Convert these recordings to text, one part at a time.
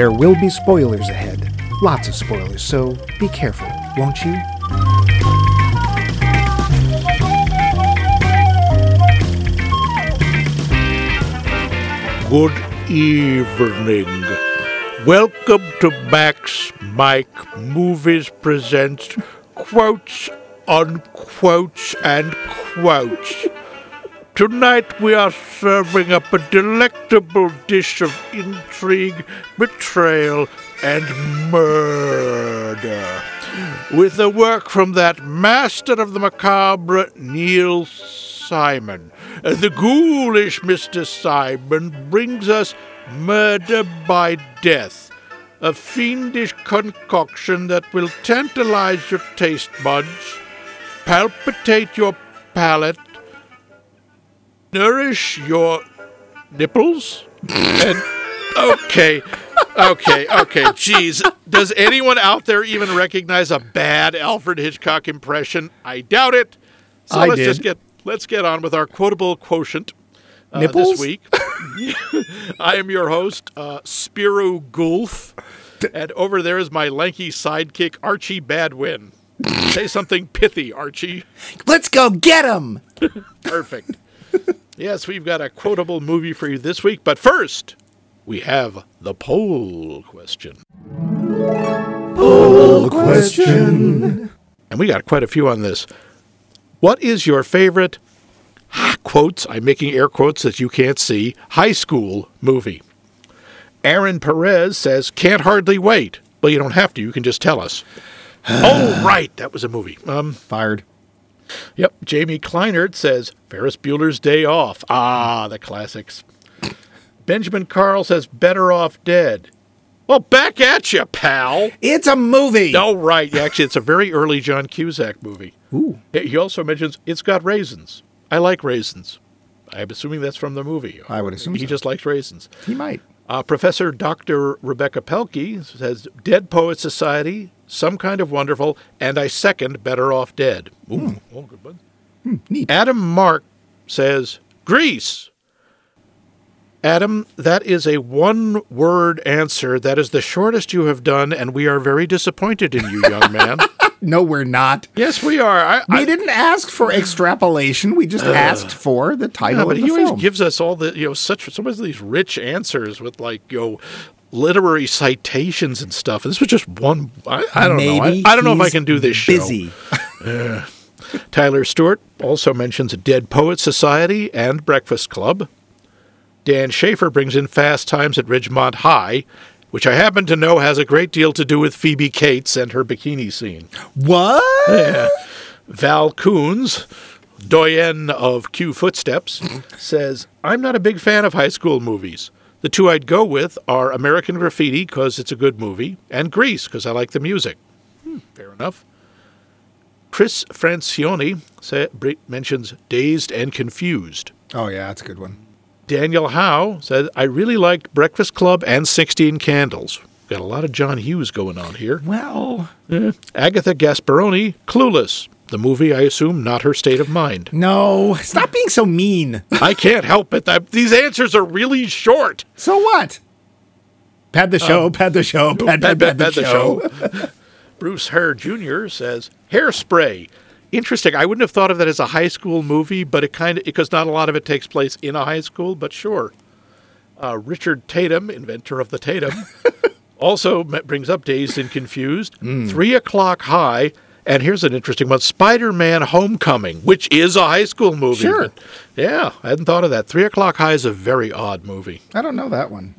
There will be spoilers ahead. Lots of spoilers, so be careful, won't you? Good evening. Welcome to Max Mike Movies Presents Quotes, Unquotes, and Quotes. Tonight we are serving up a delectable dish of intrigue, betrayal, and murder. With a work from that master of the macabre, Neil Simon. The ghoulish Mr. Simon brings us Murder by Death, a fiendish concoction that will tantalize your taste buds, palpitate your palate, nourish your nipples, and okay. Okay, okay, jeez. Does anyone out there even recognize a bad Alfred Hitchcock impression? I doubt it. So I let's did. just get let's get on with our quotable quotient uh, Nipples? this week. I am your host, uh, Spiro Gulf, and over there is my lanky sidekick, Archie Badwin. Say something pithy, Archie. Let's go get him! Perfect. yes, we've got a quotable movie for you this week, but first, we have the poll question. Poll question. And we got quite a few on this. What is your favorite quotes? I'm making air quotes that you can't see. High school movie. Aaron Perez says, "Can't hardly wait." Well, you don't have to. You can just tell us. oh, right, that was a movie. Um, Fired. Yep. Jamie Kleinert says Ferris Bueller's Day Off. Ah, the classics. Benjamin Carl says Better Off Dead. Well, back at you, pal. It's a movie! Oh, right. Actually, it's a very early John Cusack movie. Ooh. He also mentions it's got raisins. I like raisins. I'm assuming that's from the movie. I would assume he so. just likes raisins. He might. Uh, Professor Dr. Rebecca Pelkey says Dead Poet Society, Some Kind of Wonderful, and I second Better Off Dead. Ooh, hmm. oh, good one. Hmm, neat. Adam Mark says Grease. Adam, that is a one word answer. That is the shortest you have done, and we are very disappointed in you, young man. No, we're not. yes, we are. I, We I, didn't ask for extrapolation. We just asked for the yeah, title but of he the always film. gives us all the, you know, such some of these rich answers with like, you know, literary citations and stuff. This was just one. I, I don't know. I, I don't know if I can do this show. Busy. Tyler Stewart also mentions Dead Poets Society and Breakfast Club. Dan Schaefer brings in Fast Times at Ridgemont High, which I happen to know has a great deal to do with Phoebe Cates and her bikini scene. What? Val Coons, doyen of Q Footsteps, mm-hmm. says, I'm not a big fan of high school movies. The two I'd go with are American Graffiti, because it's a good movie, and Grease, because I like the music. Hmm, fair enough. Chris Francione sa- br- mentions Dazed and Confused. Oh, yeah, that's a good one. Daniel Howe says, I really liked Breakfast Club and 16 Candles. Got a lot of John Hughes going on here. Well, Agatha Gasparoni, Clueless. The movie, I assume, not her state of mind. no. Stop being so mean. I can't help it. I, these answers are really short. So what? Pad the show, pad the show, pad, pad, pad, the, show. Bruce Herr Jr. says Hairspray. Interesting. I wouldn't have thought of that as a high school movie, but it kind of because not a lot of it takes place in a high school. But sure. Uh, Richard Tatum, inventor of the Tatum, also brings up Dazed and Confused. Three o'clock high. And here's an interesting one Spider Man Homecoming, which is a high school movie. Sure. but- yeah, I hadn't thought of that. Three o'clock high is a very odd movie. I don't know that one.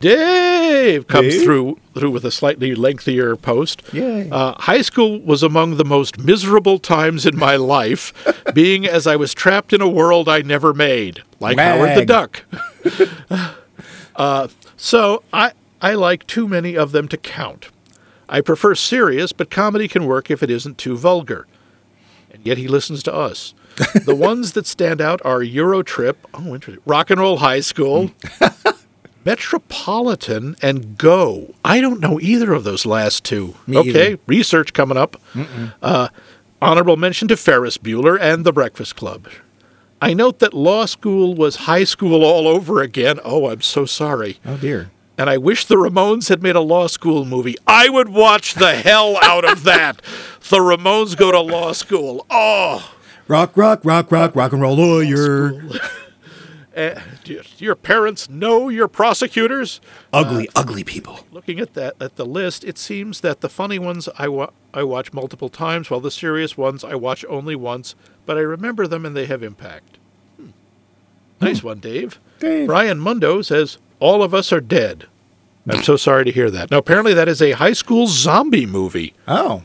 Dave comes Dave? through through with a slightly lengthier post. Yay. Uh, high school was among the most miserable times in my life, being as I was trapped in a world I never made, like Howard the Duck. uh, so I I like too many of them to count. I prefer serious, but comedy can work if it isn't too vulgar. And yet he listens to us. the ones that stand out are Eurotrip, oh interesting, Rock and Roll High School, Metropolitan and Go. I don't know either of those last two. Me okay, either. research coming up. Uh, honorable mention to Ferris Bueller and The Breakfast Club. I note that law school was high school all over again. Oh, I'm so sorry. Oh dear. And I wish the Ramones had made a law school movie. I would watch the hell out of that. the Ramones go to law school. Oh, Rock, rock, rock, rock, rock and roll lawyer. uh, do your parents know your prosecutors? Ugly, ugly people. Looking at that at the list, it seems that the funny ones I wa- I watch multiple times, while the serious ones I watch only once. But I remember them and they have impact. Hmm. Nice one, Dave. Dave. Brian Mundo says all of us are dead. I'm so sorry to hear that. Now, apparently, that is a high school zombie movie. Oh,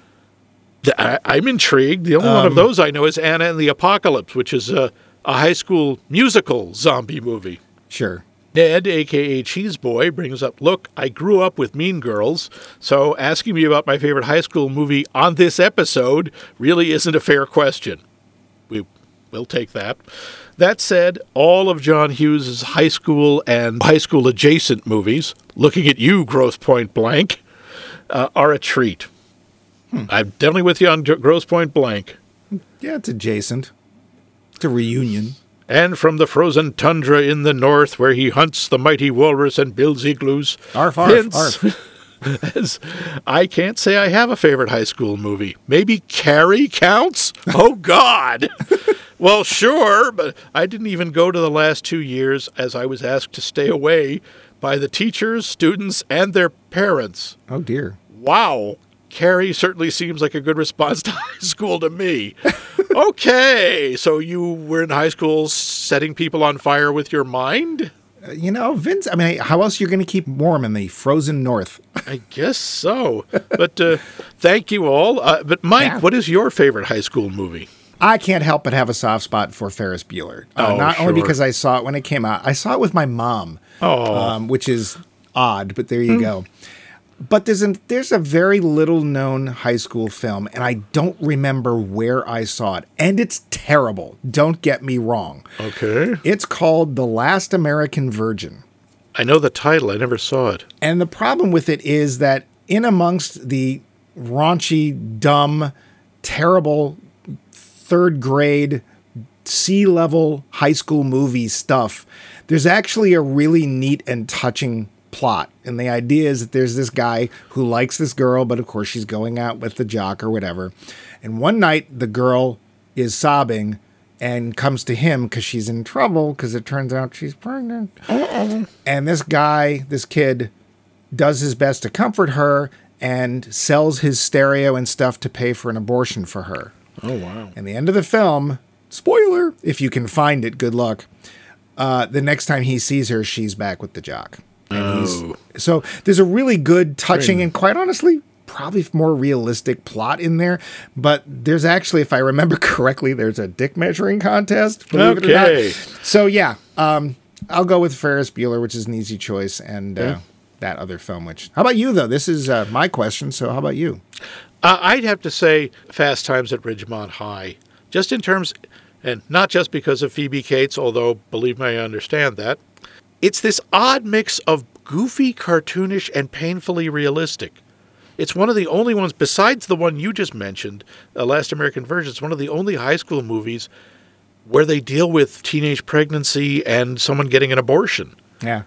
I, I'm intrigued. The only one of um, those I know is Anna and the Apocalypse, which is a, a high school musical zombie movie. sure. Ned, aka Cheese Boy, brings up, Look, I grew up with Mean Girls, so asking me about my favorite high school movie on this episode really isn't a fair question. We will take that. That said, all of John Hughes' high school and high school adjacent movies, looking at you, Grosse Pointe Blank, uh, are a treat. I'm definitely with you on G- Grosse Pointe Blank. Yeah, it's adjacent. It's a reunion. And from the frozen tundra in the north, where he hunts the mighty walrus and builds igloos. Arf, arf, arf. as I can't say I have a favorite high school movie. Maybe Carrie counts? Oh, God. well, sure, but I didn't even go to the last two years as I was asked to stay away by the teachers, students, and their parents. Oh dear. Wow. Carrie certainly seems like a good response to high school to me. okay, so you were in high school setting people on fire with your mind? Uh, You know, Vince. I mean, how else are you going to keep warm in the frozen north? I guess so. But uh, thank you all. Uh, but Mike, Yeah. what is your favorite high school movie? I can't help but have a soft spot for Ferris Bueller. Uh, Oh, not only because I saw it when it came out, I saw it with my mom. Oh. um, which is odd, but there you go. But there's a, there's a very little known high school film, and I don't remember where I saw it, and it's terrible. Don't get me wrong. Okay. It's called The Last American Virgin. I know the title. I never saw it. And the problem with it is that in amongst the raunchy, dumb, terrible third grade, C level high school movie stuff, there's actually a really neat and touching plot. And the idea is that there's this guy who likes this girl, but of course she's going out with the jock or whatever. And one night the girl is sobbing and comes to him because she's in trouble because it turns out she's pregnant. And this guy, this kid, does his best to comfort her and sells his stereo and stuff to pay for an abortion for her. Oh, wow. And the end of the film, spoiler, if you can find it, good luck. Uh, the next time he sees her, she's back with the jock. Oh. so there's a really good, touching, and quite honestly, probably more realistic plot in there. But there's actually, if I remember correctly, there's a dick measuring contest. believe it or not. Okay. So yeah, um, I'll go with Ferris Bueller, which is an easy choice, and uh, that other film. Which, how about you though? This is uh, my question. So how about you? Uh, I'd have to say Fast Times at Ridgemont High, just in terms, and not just because of Phoebe Cates, although believe me, I understand that. It's this odd mix of goofy, cartoonish, and painfully realistic. It's one of the only ones, besides the one you just mentioned, The Last American Virgin, it's one of the only high school movies where they deal with teenage pregnancy and someone getting an abortion Yeah.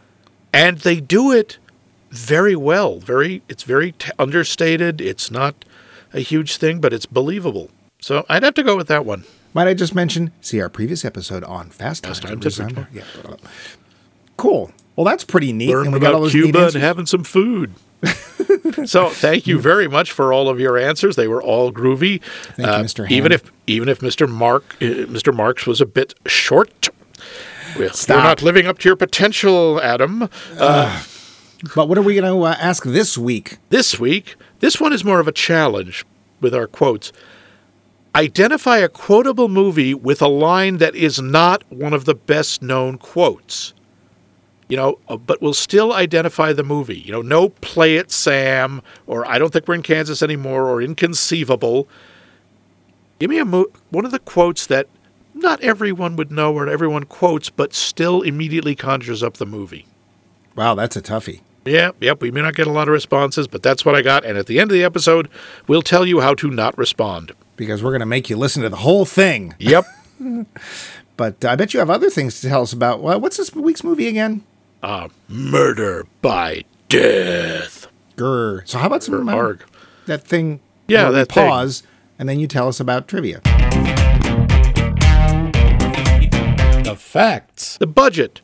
and they do it very well very it's very t- understated it's not a huge thing but it's believable so i'd have to go with that one Might I just mention? See our previous episode on Fast Times. Times at at Yeah. Cool. Well, that's pretty neat. learn and we got all about cuba and having some food so thank you very much for all of your answers they were all groovy Thank you, Mr. even if even if mr mark uh, mr marks was a bit short well, Stop. you're not living up to your potential adam uh, But what are we going to uh, ask this week? This week, this one is more of a challenge with our quotes. Identify a quotable movie with a line that is not one of the best known quotes. You know, uh, but we'll still identify the movie. You know, no play it, Sam, or I don't think we're in Kansas anymore, or inconceivable. Give me a mo- one of the quotes that not everyone would know or everyone quotes, but still immediately conjures up the movie. Wow, that's a toughie. Yep, yep. We may not get a lot of responses, but that's what I got. And at the end of the episode, we'll tell you how to not respond. Because we're going to make you listen to the whole thing. Yep. But uh, I bet you have other things to tell us about. Well, what's this week's movie again? Uh, murder by Death. Grr. So how about some Arg. that thing? Yeah, where we that thing. pause, and then you tell us about trivia. The facts. The budget.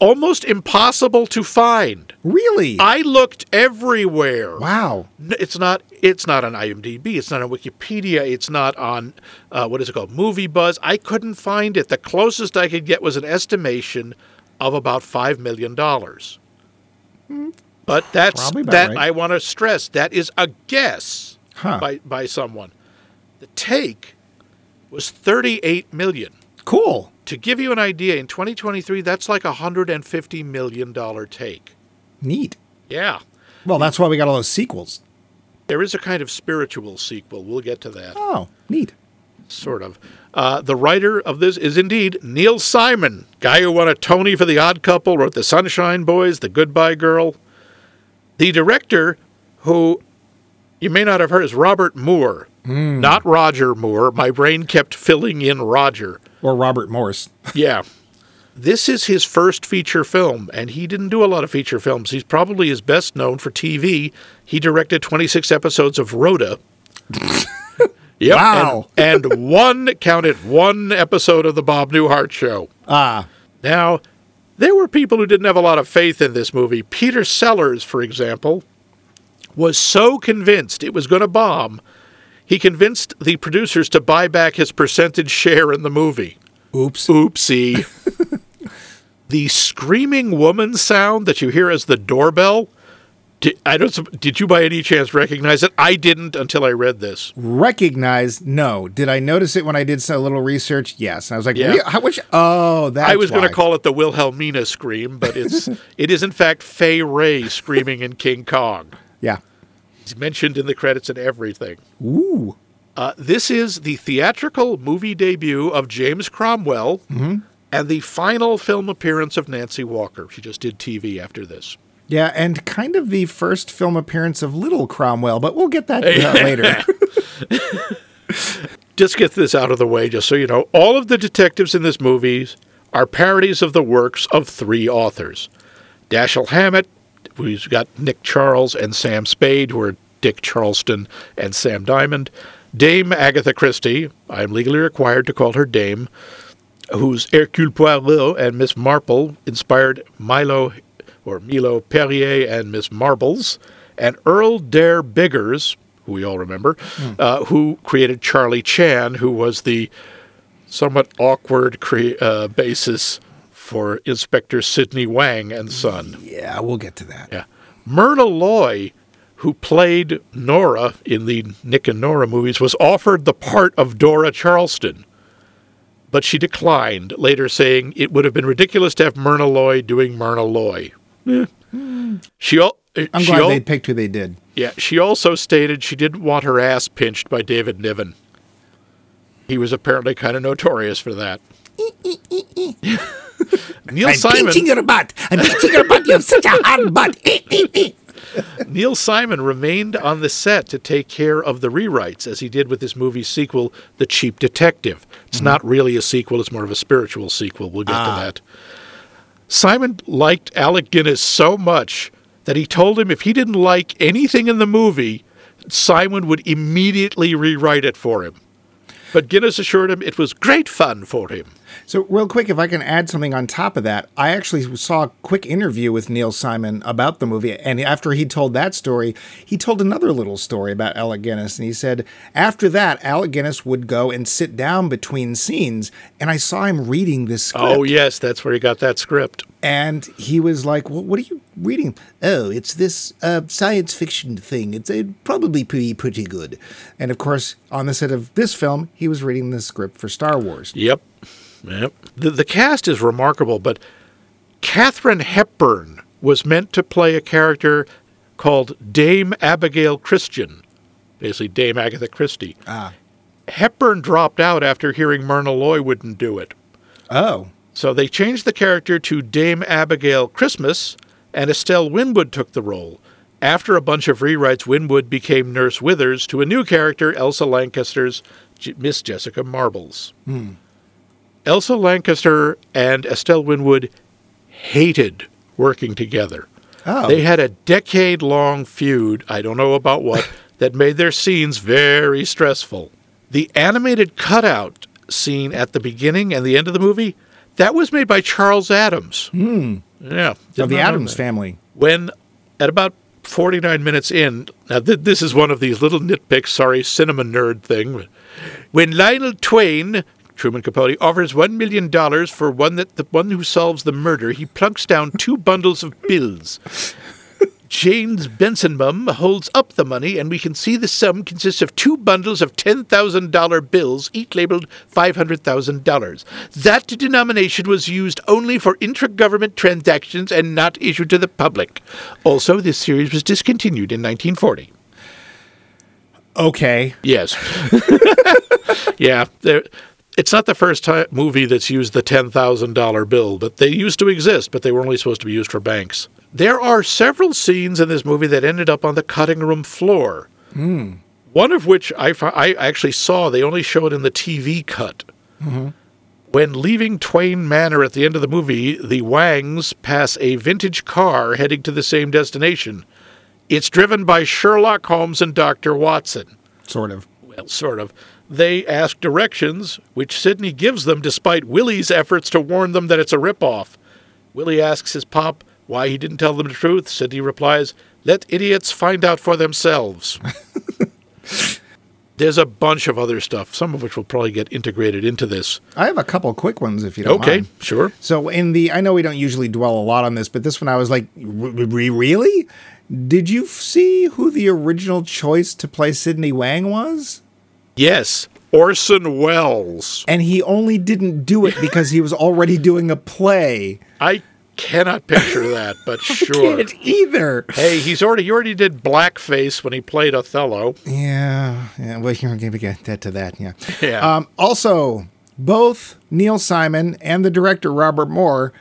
Almost impossible to find. Really? I looked everywhere. wow. It's not. It's not on IMDb. It's not on Wikipedia. It's not on uh, what is it called? Movie Buzz. I couldn't find it. The closest I could get was an estimation of about five million dollars. But that's that. right. I want to stress that is a guess Huh. by by someone. The take was thirty-eight million. Cool. To give you an idea, in 2023, that's like a hundred and fifty million dollar take. Neat. Yeah. Well, that's why we got all those sequels. There is a kind of spiritual sequel. We'll get to that. Oh, neat. sort of. Uh, the writer of this is indeed Neil Simon, guy who won a Tony for The Odd Couple, wrote The Sunshine Boys, The Goodbye Girl. The director, who you may not have heard, is Robert Moore, not Roger Moore. My brain kept filling in Roger. Or Robert Morse. Yeah. This is his first feature film, and he didn't do a lot of feature films. He's probably his best known for TV. He directed 26 episodes of Rhoda. yep. Wow. And, and one, counted one episode of The Bob Newhart Show. Ah, Now, there were people who didn't have a lot of faith in this movie. Peter Sellers, for example, was so convinced it was going to bomb, he convinced the producers to buy back his percentage share in the movie. oops. Oopsie. the screaming woman sound that you hear as the doorbell. Did, I don't. Did you by any chance recognize it? I didn't until I read this. Recognize? No. Did I notice it when I did a little research? Yes. And I was like, Yeah. "Re- how much? Oh, that's I was going to call it the Wilhelmina scream, but it's it is in fact Fay Wray screaming in King Kong. Yeah. He's mentioned in the credits and everything. Ooh. Uh, this is the theatrical movie debut of James Cromwell and the final film appearance of Nancy Walker. She just did TV after this. Yeah, and kind of the first film appearance of Little Cromwell, but we'll get that to that later. just get this out of the way, just so you know. All of the detectives in this movie are parodies of the works of three authors Dashiell Hammett, we've got Nick Charles and Sam Spade, who are Dick Charleston and Sam Diamond. Dame Agatha Christie, I'm legally required to call her Dame, whose Hercule Poirot and Miss Marple inspired Milo or Milo Perrier and Miss Marbles, and Earl Derr Biggers, who we all remember, uh, who created Charlie Chan, who was the somewhat awkward cre- uh, basis for Inspector Sidney Wang and Son. yeah, we'll get to that. Yeah. Myrna Loy, who played Nora in the Nick and Nora movies, was offered the part of Dora Charleston. But she declined, later saying it would have been ridiculous to have Myrna Loy doing Myrna Loy. Eh. She, al- uh, I'm she glad al- they picked who they did. yeah, she also stated she didn't want her ass pinched by David Niven. He was apparently kind of notorious for that. Neil Simon. pinching your butt. I'm pinching your butt. You have such a hard butt. Neil Simon remained on the set to take care of the rewrites, as he did with his movie sequel, The Cheap Detective. It's not really a sequel, it's more of a spiritual sequel. We'll get to that. Simon liked Alec Guinness so much that he told him if he didn't like anything in the movie, Simon would immediately rewrite it for him. But Guinness assured him it was great fun for him. So, real quick, if I can add something on top of that, I actually saw a quick interview with Neil Simon about the movie. And after he told that story, he told another little story about Alec Guinness. And he said, after that, Alec Guinness would go and sit down between scenes. And I saw him reading this script. Oh, yes, that's where he got that script. And he was like, well, What are you reading? Oh, it's this uh, science fiction thing. It's uh, probably pretty, pretty good. And of course, on the set of this film, he was reading the script for Star Wars. Yep. Yep. The, the cast is remarkable, but Katharine Hepburn was meant to play a character called Dame Abigail Christian, basically Dame Agatha Christie. Ah. Hepburn dropped out after hearing Myrna Loy wouldn't do it. Oh, So they changed the character to Dame Abigail Christmas, and Estelle Winwood took the role. After a bunch of rewrites, Winwood became Nurse Withers to a new character, Elsa Lanchester's Miss Jessica Marbles. Elsa Lanchester and Estelle Winwood hated working together. Oh. They had a decade long feud, I don't know about what, that made their scenes very stressful. The animated cutout scene at the beginning and the end of the movie, that was made by Charles Addams. Hmm. Yeah. Of the Addams family. When at about 49 minutes in, now th- this is one of these little nitpicks, sorry, cinema nerd thing. When Lionel Twain, Truman Capote, offers $1 million for one that the one who solves the murder, he plunks down two bundles of bills. James Bensonmum holds up the money, and we can see the sum consists of two bundles of $10,000 bills, each labeled $500,000. That denomination was used only for intra-government transactions and not issued to the public. Also, this series was discontinued in 1940. Okay. Yes. yeah, there, it's not the first time movie that's used the $10,000 bill, but they used to exist, but they were only supposed to be used for banks. There are several scenes in this movie that ended up on the cutting room floor. Hmm. One of which I, I actually saw, they only show it in the TV cut. Mm-hmm. When leaving Twain Manor at the end of the movie, the Wangs pass a vintage car heading to the same destination. It's driven by Sherlock Holmes and Dr. Watson Sort of. well, sort of. They ask directions, which Sidney gives them despite Willie's efforts to warn them that it's a ripoff. Willie asks his pop why he didn't tell them the truth. Sidney replies, Let idiots find out for themselves. There's a bunch of other stuff, some of which will probably get integrated into this. I have a couple quick ones if you don't Okay, mind. sure. So in the, I know we don't usually dwell a lot on this, but this one I was like, "Re- re- really? Did you see who the original choice to play Sidney Wang was? Yes, Orson Welles. And he only didn't do it because he was already doing a play. I cannot picture that, but sure. Can't either. Hey, he's already he already did blackface when he played Othello. Yeah, yeah. Well, you're to get that to that. Yeah. Yeah. Um, also, both Neil Simon and the director Robert Moore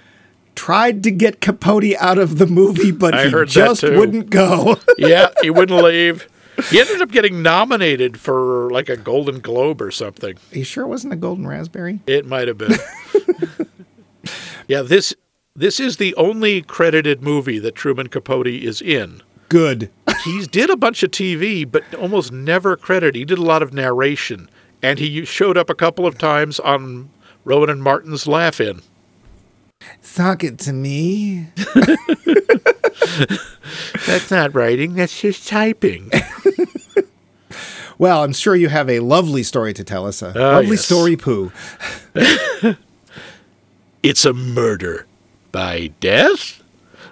tried to get Capote out of the movie, but I he heard just wouldn't go. yeah, he wouldn't leave. He ended up getting nominated for like a Golden Globe or something. Are you sure it wasn't a golden raspberry? It might have been. yeah, this this is the only credited movie that Truman Capote is in. Good. He did a bunch of TV, but almost never credited. He did a lot of narration, and he showed up a couple of times on Rowan and Martin's Laugh In. Talk it to me. That's not writing. That's just typing. Well, I'm sure you have a lovely story to tell us. A Ah, lovely yes. story, Pooh. It's a murder by death?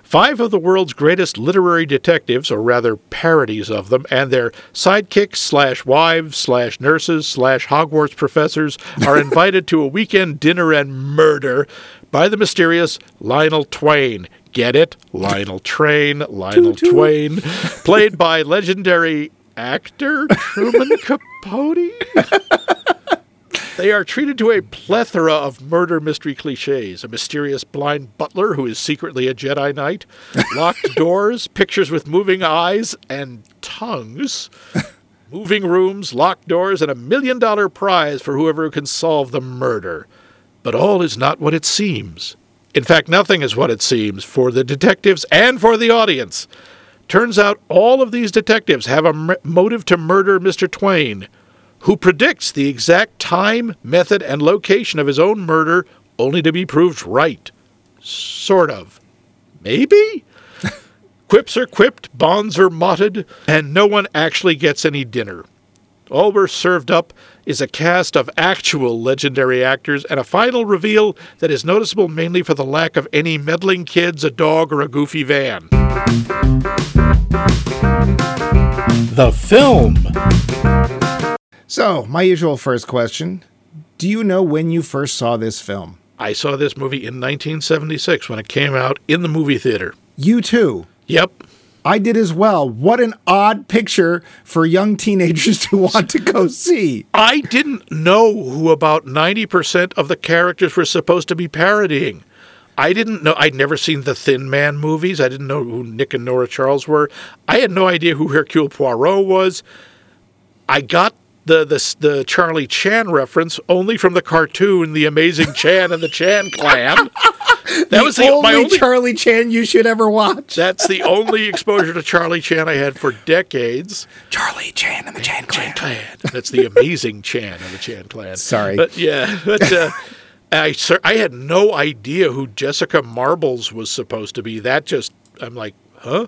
Five of the world's greatest literary detectives, or rather parodies of them, and their sidekicks slash wives slash nurses slash Hogwarts professors are invited to a weekend dinner and murder by the mysterious Lionel Twain. Get it? Lionel Train, Lionel Twain, played by legendary actor Truman Capote. They are treated to a plethora of murder mystery cliches. A mysterious blind butler who is secretly a Jedi Knight, locked doors, pictures with moving eyes and tongues, moving rooms, locked doors, and a million dollar prize for whoever can solve the murder. But all is not what it seems. In fact, nothing is what it seems for the detectives and for the audience. Turns out all of these detectives have a m- motive to murder Mr. Twain, who predicts the exact time, method, and location of his own murder only to be proved right. Sort of. Maybe? Quips are quipped, bonds are motted, and no one actually gets any dinner. All we're served up is a cast of actual legendary actors and a final reveal that is noticeable mainly for the lack of any meddling kids, a dog, or a goofy van. The film. So, my usual first question Do you know when you first saw this film? I saw this movie in 1976 when it came out in the movie theater. You too. Yep. I did as well. What an odd picture for young teenagers to want to go see. I didn't know who about 90% of the characters were supposed to be parodying. I didn't know. I'd never seen the Thin Man movies. I didn't know who Nick and Nora Charles were. I had no idea who Hercule Poirot was. I got the, the the Charlie Chan reference only from the cartoon The Amazing Chan and the Chan Clan. That was the, only, my only. Charlie Chan you should ever watch. that's the only exposure to Charlie Chan I had for decades. Charlie Chan and the Chan Clan. Clan. That's the amazing Chan of the Chan clan. Sorry. but yeah, but uh, I sir, I had no idea who Jessica Marbles was supposed to be. That just I'm like, huh?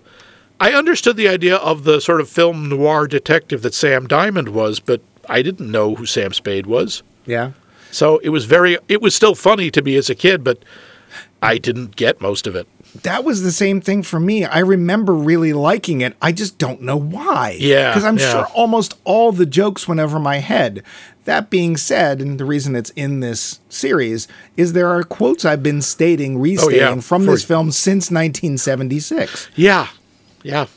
I understood the idea of the sort of film noir detective that Sam Diamond was, but I didn't know who Sam Spade was. Yeah. So it was very. It was still funny to me as a kid, but I didn't get most of it. That was the same thing for me. I remember really liking it. I just don't know why. Yeah, Because I'm yeah. sure almost all the jokes went over my head. That being said, and the reason it's in this series is there are quotes I've been stating, restating Oh, yeah, from for- this film since 1976. Yeah, yeah,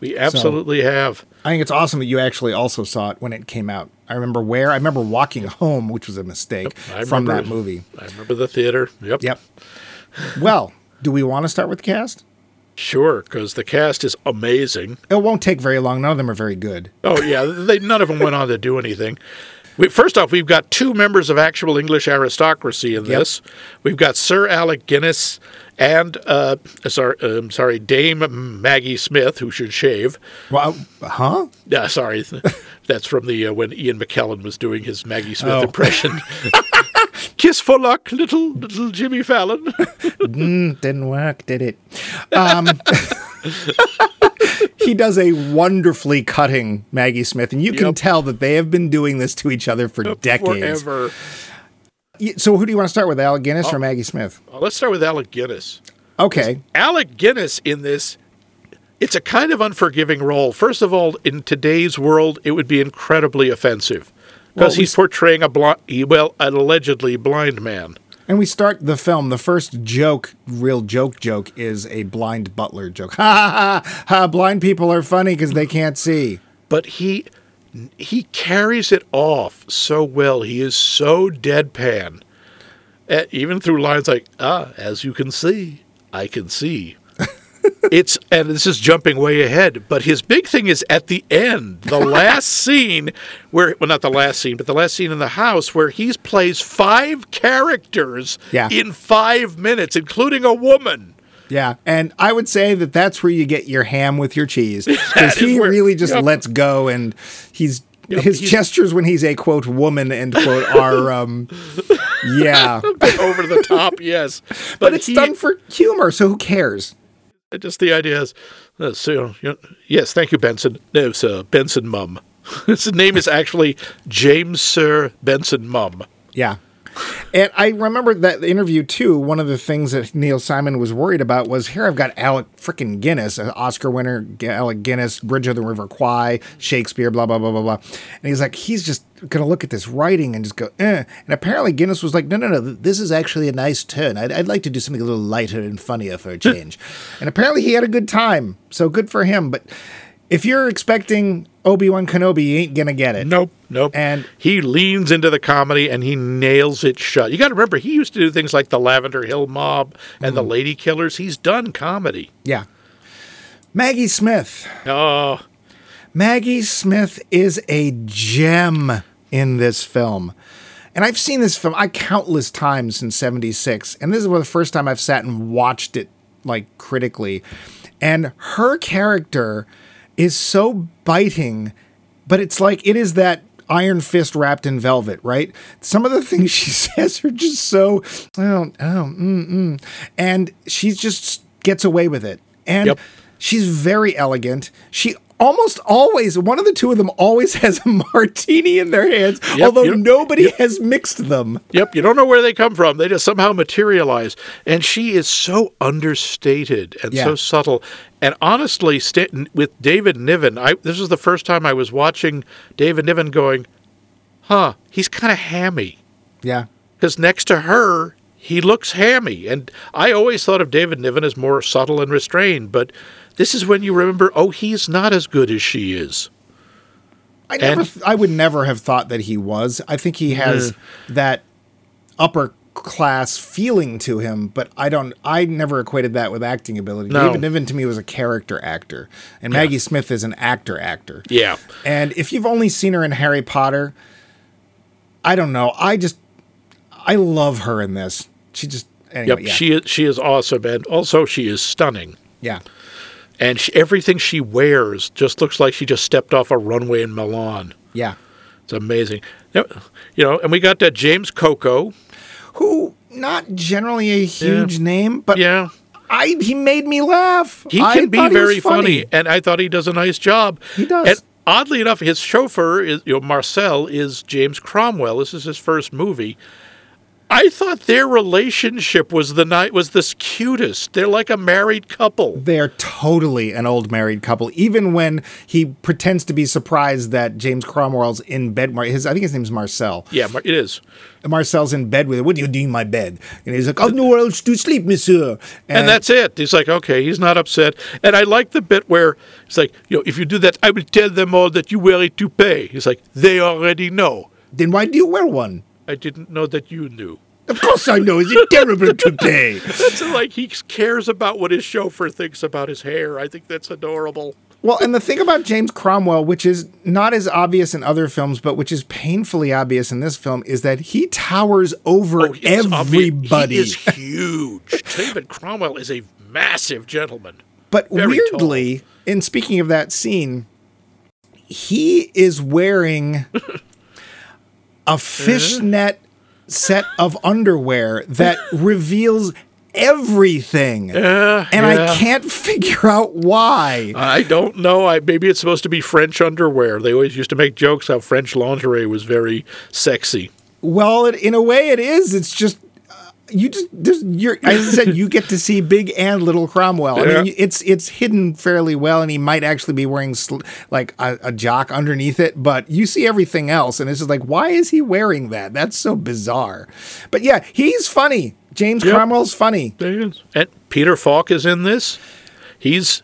we absolutely have. I think it's awesome that you actually also saw it when it came out. I remember where. I remember walking home, which was a mistake I from that movie. I remember the theater. Yep. Yep. Well, do we want to start with the cast? Sure, because the cast is amazing. It won't take very long. None of them are very good. Oh yeah, they none of them went on to do anything. We, first off, we've got two members of actual English aristocracy in Yep. this. We've got Sir Alec Guinness and uh, sorry, um, sorry, Dame Maggie Smith, who should shave. Well, huh? Yeah, sorry, that's from the uh, when Ian McKellen was doing his Maggie Smith Oh. impression. Kiss for luck, little little Jimmy Fallon. Mm, didn't work, did it? Um, he does a wonderfully cutting Maggie Smith, and you can tell that they have been doing this to each other for uh, decades. Forever. So, who do you want to start with, Alec Guinness or oh. Maggie Smith? Well, let's start with Alec Guinness. Okay, Alec Guinness in this, it's a kind of unforgiving role. First of all, in today's world, it would be incredibly offensive because Well, he's portraying a blind, well, an allegedly blind man. and we start the film. The first joke, real joke, joke is a blind butler joke. Ha ha ha! ha blind people are funny because they can't see. But he he carries it off so well. He is so deadpan, Eh, even through lines like "Ah, as you can see, I can see." It's and this is jumping way ahead, but his big thing is at the end, the last scene where well not the last scene, but the last scene in the house where he plays five characters Yeah. in five minutes, including a woman. Yeah, and I would say that that's where you get your ham with your cheese because he where- really just yep. lets go, and he's Yep, his gestures when he's a quote woman end quote are um, yeah, over the top, yes, but it's he- done for humor, so who cares? Just the idea is, uh, so, you know, yes, thank you, Benson. No, sir, Benson Mum. His name is actually James Sir Benson Mum. Yeah. And I remember that interview too. One of the things that Neil Simon was worried about was here I've got Alec frickin' Guinness, an Oscar winner, Alec Guinness, Bridge of the River Kwai, Shakespeare, blah, blah, blah, blah, blah. And he's like, he's just going to look at this writing and just go, eh. And apparently Guinness was like, no, no, no, this is actually a nice turn. I'd, I'd like to do something a little lighter and funnier for a change. and apparently he had a good time. So good for him. But if you're expecting Obi-Wan Kenobi, you ain't to get it. Nope, nope. And- he leans into the comedy and he nails it shut. You got to remember, he used to do things like the Lavender Hill Mob and Mm. the Lady Killers. He's done comedy. Yeah. Maggie Smith. Oh, Maggie Smith is a gem in this film. And I've seen this film I countless times since 76. And this is the first time I've sat and watched it like critically. And her character is so biting, but it's like it is that iron fist wrapped in velvet, right? Some of the things she says are just so oh oh mm, mm. and she just gets away with it. And Yep. she's very elegant. She almost always one of the two of them always has a martini in their hands, Yep, although yep, nobody has mixed them. Yep, you don't know where they come from. They just somehow materialize. And she is so understated and Yeah. so subtle. And honestly, sta with David Niven, I, this is the first time I was watching David Niven going, huh, he's kind of hammy. Yeah. Because next to her, he looks hammy. And I always thought of David Niven as more subtle and restrained. But this is when you remember, oh, he's not as good as she is. I never And- I would never have thought that he was. I think he mm-hmm. has that upper class feeling to him, but I don't I never equated that with acting ability. No. David Niven to me was a character actor, and Maggie Smith is an actor actor. Yeah. And if you've only seen her in Harry Potter, I don't know. I just I love her in this. She just anyway, Yep, yeah. she is she is awesome, and also she is stunning. yeah. And she, everything she wears just looks like she just stepped off a runway in Milan. Yeah. It's amazing. You know, and we got that James Coco. Who not generally a huge name, but Yeah, I he made me laugh. he I can be he was very funny. and I thought he does a nice job. He does. And oddly enough, his chauffeur is you know Marcel is James Cromwell. This is his first movie. I thought their relationship was the night was this cutest. They're like a married couple. They're totally an old married couple. Even when he pretends to be surprised that James Cromwell's in bed. His, I think his name's Marcel. Yeah, it is. Marcel's in bed with her. What do you do in my bed? And he's like, "I've nowhere else to sleep, monsieur." And that's it. He's like, okay, he's not upset. And I like the bit where it's like, you know, if you do that, I will tell them all that you wear a toupee. He's like, they already know. then why do you wear one? I didn't know that you knew. Of course I know. It's a terrible today? So like he cares about what his chauffeur thinks about his hair. I think that's adorable. Well, and the thing about James Cromwell, which is not as obvious in other films, but which is painfully obvious in this film, is that he towers over Oh, everybody. He is huge. David Cromwell is a massive gentleman. But Very weirdly, in speaking of that scene, he is wearing a fishnet set of underwear that reveals everything. and I can't figure out why. I don't know. I maybe it's supposed to be French underwear. They always used to make jokes how French lingerie was very sexy. Well, it, in a way, it is. It's just. You just, there's, you're, as I said, you get to see big and little Cromwell. I mean, it's it's hidden fairly well, and he might actually be wearing sl- like a, a jock underneath it. But you see everything else, and it's just like, why is he wearing that? That's so bizarre. But yeah, he's funny. James Yep. Cromwell's funny. There he is. And Peter Falk is in this. He's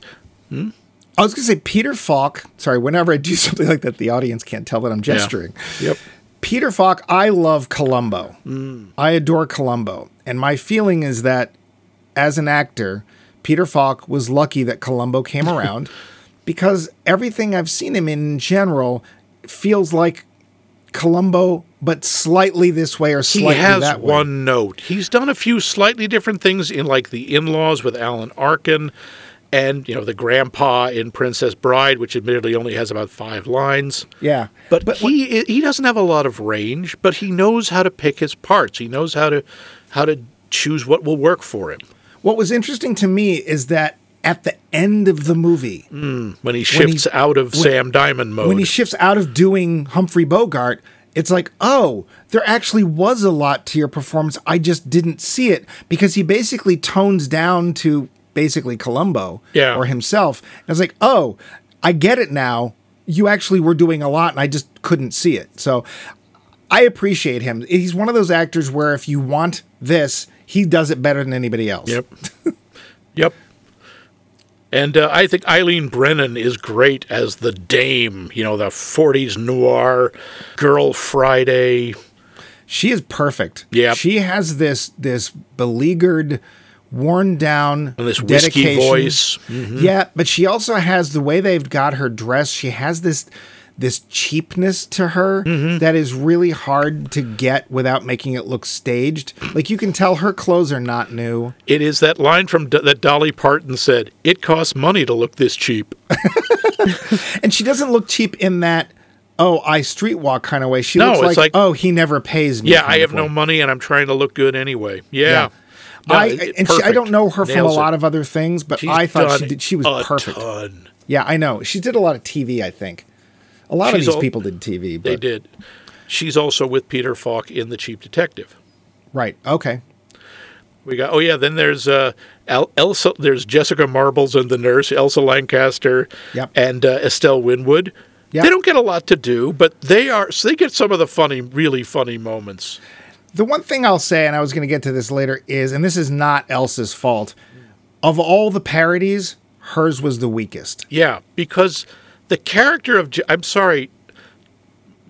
hmm? I was gonna say Peter Falk. Sorry, whenever I do something like that, the audience can't tell that I'm gesturing. yep. Peter Falk, I love Columbo. Mm. I adore Columbo. And my feeling is that as an actor, Peter Falk was lucky that Columbo came around because everything I've seen him in in general feels like Columbo, but slightly this way or slightly that way. He has one note. He's done a few slightly different things in like the in-laws with Alan Arkin and you know the grandpa in Princess Bride, which admittedly only has about five lines. Yeah. But, he he doesn't have a lot of range, but he knows how to pick his parts. He knows how to how to choose what will work for him. what was interesting to me is that at the end of the movie, mm, When he shifts out of Sam Diamond mode. when he shifts out of doing Humphrey Bogart, it's like, oh, there actually was a lot to your performance. I just didn't see it because he basically tones down to basically Columbo Yeah. or himself. And I was like, oh, I get it now. You actually were doing a lot and I just couldn't see it. So I appreciate him. He's one of those actors where if you want this, he does it better than anybody else. Yep. yep. And uh, I think Eileen Brennan is great as the dame, you know, the 40s noir girl Friday. She is perfect. Yep. She has this this beleaguered, worn down And this whiskey dedication. voice. Mm-hmm. Yeah, but she also has the way they've got her dressed. She has this this cheapness to her Mm-hmm. that is really hard to get without making it look staged. Like you can tell her clothes are not new. It is that line from D- that Dolly Parton said, "It costs money to look this cheap." And she doesn't look cheap in that oh, I streetwalk kind of way. She No, looks like, like- oh, he never pays me. Yeah, I have no money and I'm trying to look good anyway. Yeah. No, I, it- and she, I don't know her from Nails a lot it. of other things, but She's I thought she did. She was perfect. ton. Yeah, I know. She did a lot of TV, I think. A lot of these al- people did TV. But, They did. She's also with Peter Falk in The Cheap Detective. Right. Okay. We got oh yeah, then there's uh El- Elsa there's Jessica Marbles and the nurse, Elsa Lanchester Yep. and uh, Estelle Winwood. Yep. They don't get a lot to do, but they are so they get some of the funny, really funny moments. The one thing I'll say, and I was going to get to this later, is, and this is not Elsa's fault, of all the parodies, hers was the weakest. Yeah, because the character of I'm sorry,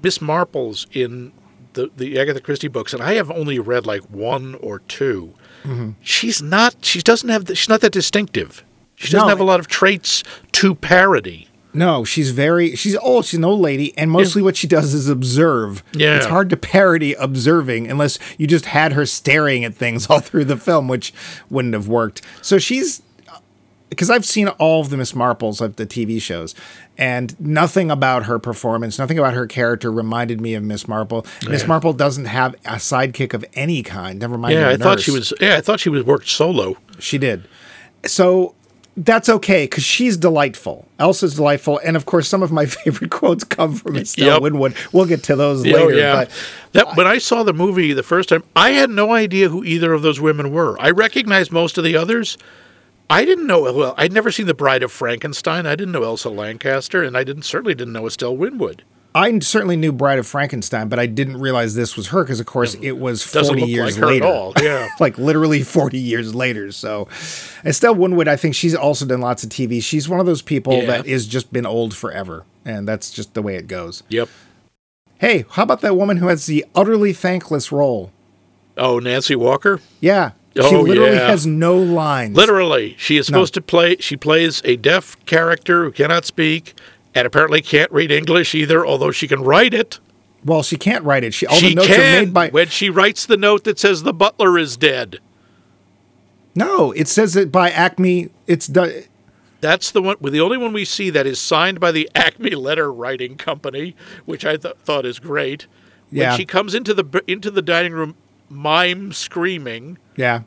Miss Marples in the the Agatha Christie books, and I have only read like one or 2 Mm-hmm. She's not. She doesn't have. The, she's not that distinctive. She doesn't No. have a lot of traits to parody. No, she's very she's old, she's an old lady, and mostly what she does is observe. Yeah. It's hard to parody observing unless you just had her staring at things all through the film, which wouldn't have worked. So she's because I've seen all of the Miss Marples of the TV shows, and nothing about her performance, nothing about her character reminded me of Miss Marple. Miss Marple doesn't have a sidekick of any kind. Never mind. Yeah, I thought she was. Yeah, I thought she was worked solo. She did. So that's okay because she's delightful. Elsa's delightful, and of course, some of my favorite quotes come from Estelle Yep. Winwood. We'll get to those Oh later. yeah. But that when I saw the movie the first time, I had no idea who either of those women were. I recognized most of the others. I didn't know. Well, I'd never seen The Bride of Frankenstein. I didn't know Elsa Lanchester, and I didn't certainly didn't know Estelle Winwood. I certainly knew Bride of Frankenstein, but I didn't realize this was her because, of course, it was Doesn't forty look years like later. at all. Yeah. like literally 40 years later. So Estelle Winwood, I think she's also done lots of TV. She's one of those people Yeah. that is just been old forever. And that's just the way it goes. Yep. Hey, how about that woman who has the utterly thankless role? Oh, Nancy Walker. Yeah. She Oh, literally yeah. has no lines. Literally, she is supposed to play. She plays a deaf character who cannot speak and apparently can't read English either, although she can write it. Well, she can't write it. She all she the notes are made by when she writes the note that says the butler is dead. No, it says it by Acme. It's done That's the one. The only one we see that is signed by the Acme Letter Writing Company, which I th- thought is great. When Yeah. she comes into the into the dining room, mime screaming, Yeah.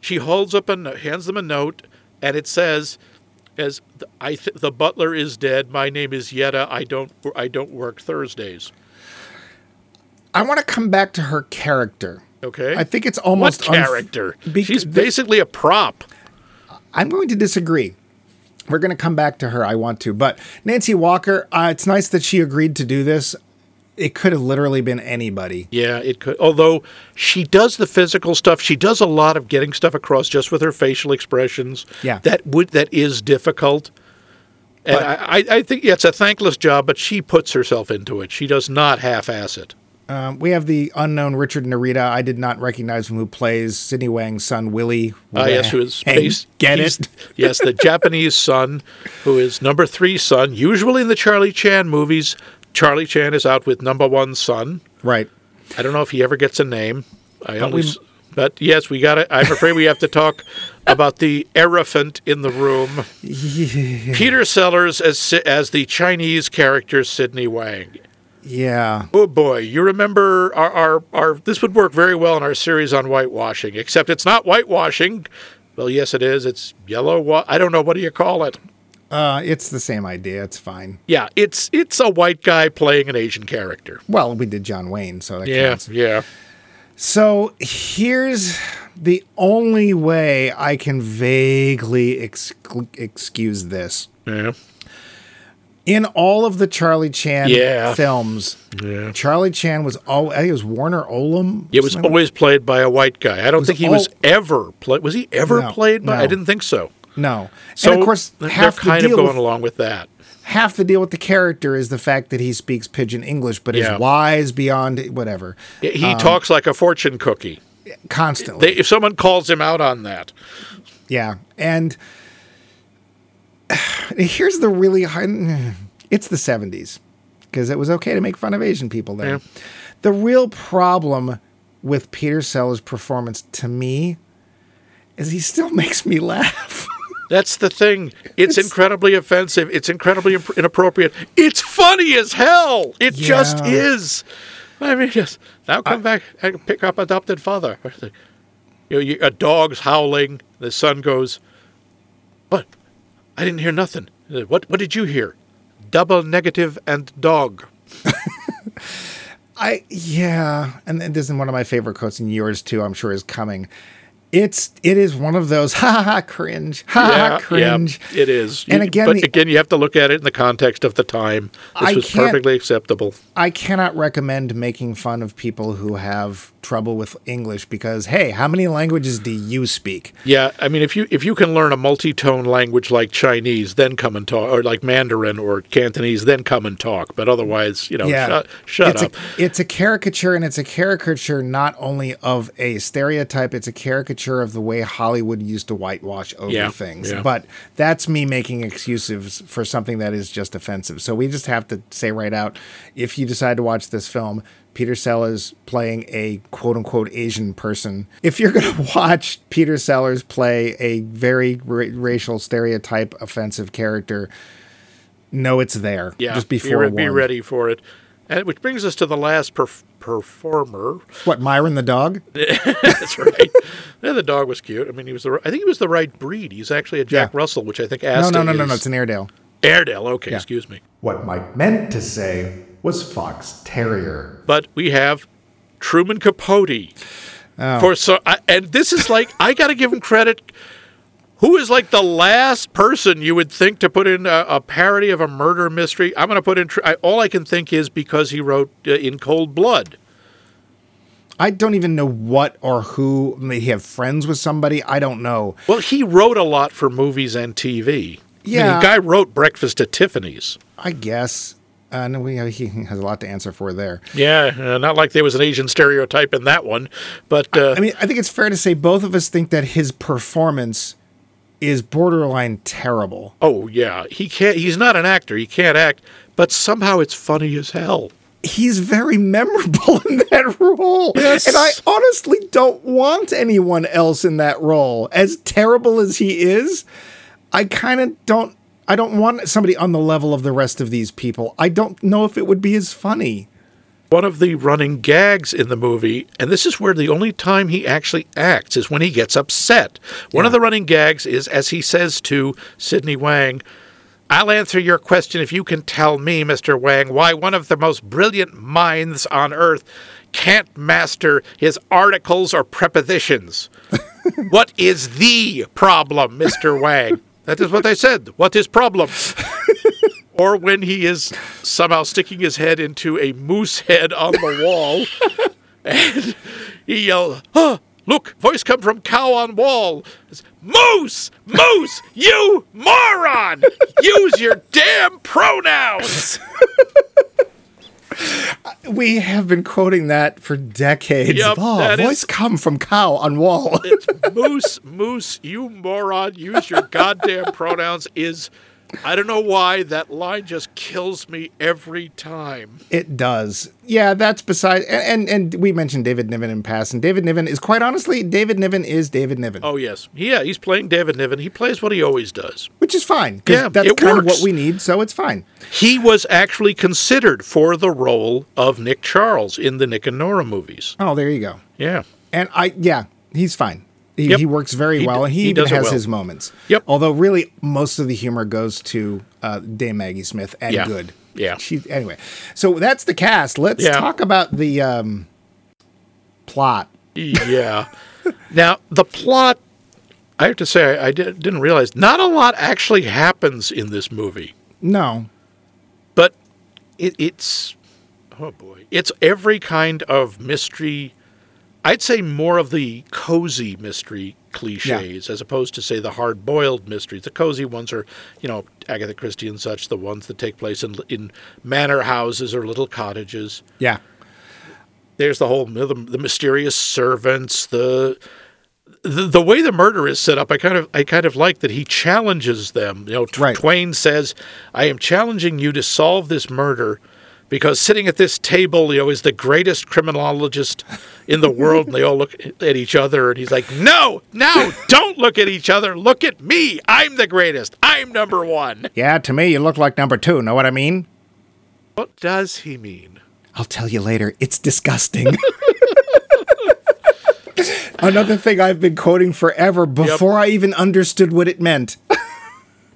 she holds up and hands them a note, and it says, "As th- I th- the butler is dead. My name is Yetta. I don't I don't work Thursdays." I want to come back to her character. Okay. I think it's what almost unf- character? bec- She's basically a prop. I'm going to disagree. We're going to come back to her. I want to. But Nancy Walker, uh, it's nice that she agreed to do this. It could have literally been anybody. Yeah, it could. Although she does the physical stuff, she does a lot of getting stuff across just with her facial expressions. Yeah. that would that is difficult. And But- I, I, think yeah, it's a thankless job, but she puts herself into it. She does not half-ass it. Um, we have the unknown Richard Narita. I did not recognize him who plays Sidney Wang's son, Willie. Ah, yes, who is based, Get it? yes, the Japanese son, who is number three son. Usually in the Charlie Chan movies, Charlie Chan is out with number one son. Right. I don't know if he ever gets a name. I only, we- but yes, we got it. I'm afraid we have to talk about the elephant in the room. Peter Sellers as as the Chinese character Sidney Wang. Yeah. Oh boy, you remember our, our our this would work very well in our series on whitewashing, except it's not whitewashing. Well, yes, it is. It's yellow. Wa- I don't know what do you call it. Uh, it's the same idea. It's fine. Yeah, it's it's a white guy playing an Asian character. Well, we did John Wayne, so that Yeah, counts. yeah. So here's the only way I can vaguely ex- excuse this. Yeah. In all of the Charlie Chan Yeah. films, Yeah. Charlie Chan was all I think it was Warner Oland. It was always played by a white guy. I don't think he was ever played. Was he ever No, played by? I didn't think so. No. So and of course, they're half the kind of going with, along with that. half the deal with the character is the fact that he speaks pidgin English, but Yeah. is wise beyond whatever He Um, talks like a fortune cookie. constantly. They, if someone calls him out on that, Yeah, and here's the really hard. It's the '70s because it was okay to make fun of Asian people then. Yeah. The real problem with Peter Sellers' performance to me is he still makes me laugh. That's the thing. It's, incredibly offensive. It's incredibly imp- inappropriate. It's funny as hell. It just is. I mean, just now come back and pick up adopted father. You know, you, a dog's howling. The son goes, "What? I didn't hear nothing. What? What did you hear? Double negative and dog." I yeah, and this is one of my favorite quotes, and yours too. I'm sure is coming. It's it is one of those ha ha, cringe ha ha, ha cringe. it is. And You- again, but the- again, you have to look at it in the context of the time. This I was perfectly acceptable. I cannot recommend making fun of people who have trouble with English because hey, how many languages do you speak? Yeah, I mean, if you if you can learn a multi-tone language like Chinese, then come and talk, or like Mandarin or Cantonese, then come and talk. But otherwise, you know, Yeah, shut, shut it's up. A, it's a caricature, and it's a caricature not only of a stereotype; it's a caricature of the way Hollywood used to whitewash over Yeah, things. yeah. But that's me making excuses for something that is just offensive. So we just have to say right out: if you decide to watch this film. Peter Sellers playing a quote unquote Asian person. If you're going to watch Peter Sellers play a very ra- racial stereotype offensive character, know it's there. yeah, Just be be, re- be ready for it. And which brings us to the last perf- performer. What, Myron the dog? That's right. yeah, the dog was cute. I mean, he was the. I think he was the right breed. He's actually a Jack Yeah. Russell, which I think No, Asta no, no, no, is. no. It's an Airedale. Airedale. Okay, excuse me. What Mike meant to say was Fox Terrier. but we have Truman Capote. Oh. For so, I, and this is like I got to give him credit. Who is like the last person you would think to put in a, a parody of a murder mystery? I'm going to put in. Tr- I, all I can think is because he wrote uh, in Cold Blood. I don't even know what or who. May he have friends with somebody? I don't know. Well, he wrote a lot for movies and TV. I mean, Yeah. the guy wrote Breakfast at Tiffany's. I guess. Uh, no, we, he has a lot to answer for there. Yeah, uh, not like there was an Asian stereotype in that one, but uh, I mean, I think it's fair to say both of us think that his performance is borderline terrible. oh yeah, he can't. He's not an actor. He can't act, but somehow it's funny as hell. He's very memorable in that role. Yes. And I honestly don't want anyone else in that role. As terrible as he is, I kind of don't I don't want somebody on the level of the rest of these people. I don't know if it would be as funny. One of the running gags in the movie, and this is where the only time he actually acts is when he gets upset. One of the running gags is as he says to Sidney Wang, I'll answer your question if you can tell me, Mr. Wang, why one of the most brilliant minds on earth can't master his articles or prepositions. what is the problem, Mr. Wang? That is what I said. What is problem? or when he is somehow sticking his head into a moose head on the wall, and he yells, huh, look, voice come from cow on wall. It's, moose, moose, you moron! Use your damn pronouns! We have been quoting that for decades. Yep, oh, voice is- come from cow on wall. It's moose, moose, you moron, use your goddamn pronouns is I don't know why that line just kills me every time. It does. Yeah, that's beside and, and and we mentioned David Niven in passing. David Niven is quite honestly, David Niven is David Niven. Oh yes. Yeah, he's playing David Niven. He plays what he always does. Which is fine. Yeah, that's kind of what we need, so it's fine. He was actually considered for the role of Nick Charles in the Nick and Nora movies. Oh, there you go. Yeah. And I yeah, he's fine. He, Yep. he works very He well, d- and he, he even has well. his moments. Yep. Although really, most of the humor goes to uh, Dame Maggie Smith, and Yeah. good. Yeah. She anyway. So that's the cast. Let's Yeah. talk about the um, plot. Yeah. now, the plot, I have to say, I did, didn't realize not a lot actually happens in this movie, No, but it, it's, oh boy, it's every kind of mystery. I'd say more of the cozy mystery cliches as opposed to, say, the hard boiled mysteries. The cozy ones are, you know, Agatha Christie and such, the ones that take place in, in manor houses or little cottages. yeah, there's the whole the, the mysterious servants the, the the way the murder is set up i kind of i kind of like that he challenges them you know Tw- Right. twain says i am challenging you to solve this murder because sitting at this table you know is the greatest criminologist in the world and they all look at each other and he's like no no don't look at each other look at me i'm the greatest i'm number one yeah. To me, you look like number two. Know what I mean? what does he mean I'll tell you later. It's disgusting. Another thing I've been quoting forever before I even understood what it meant.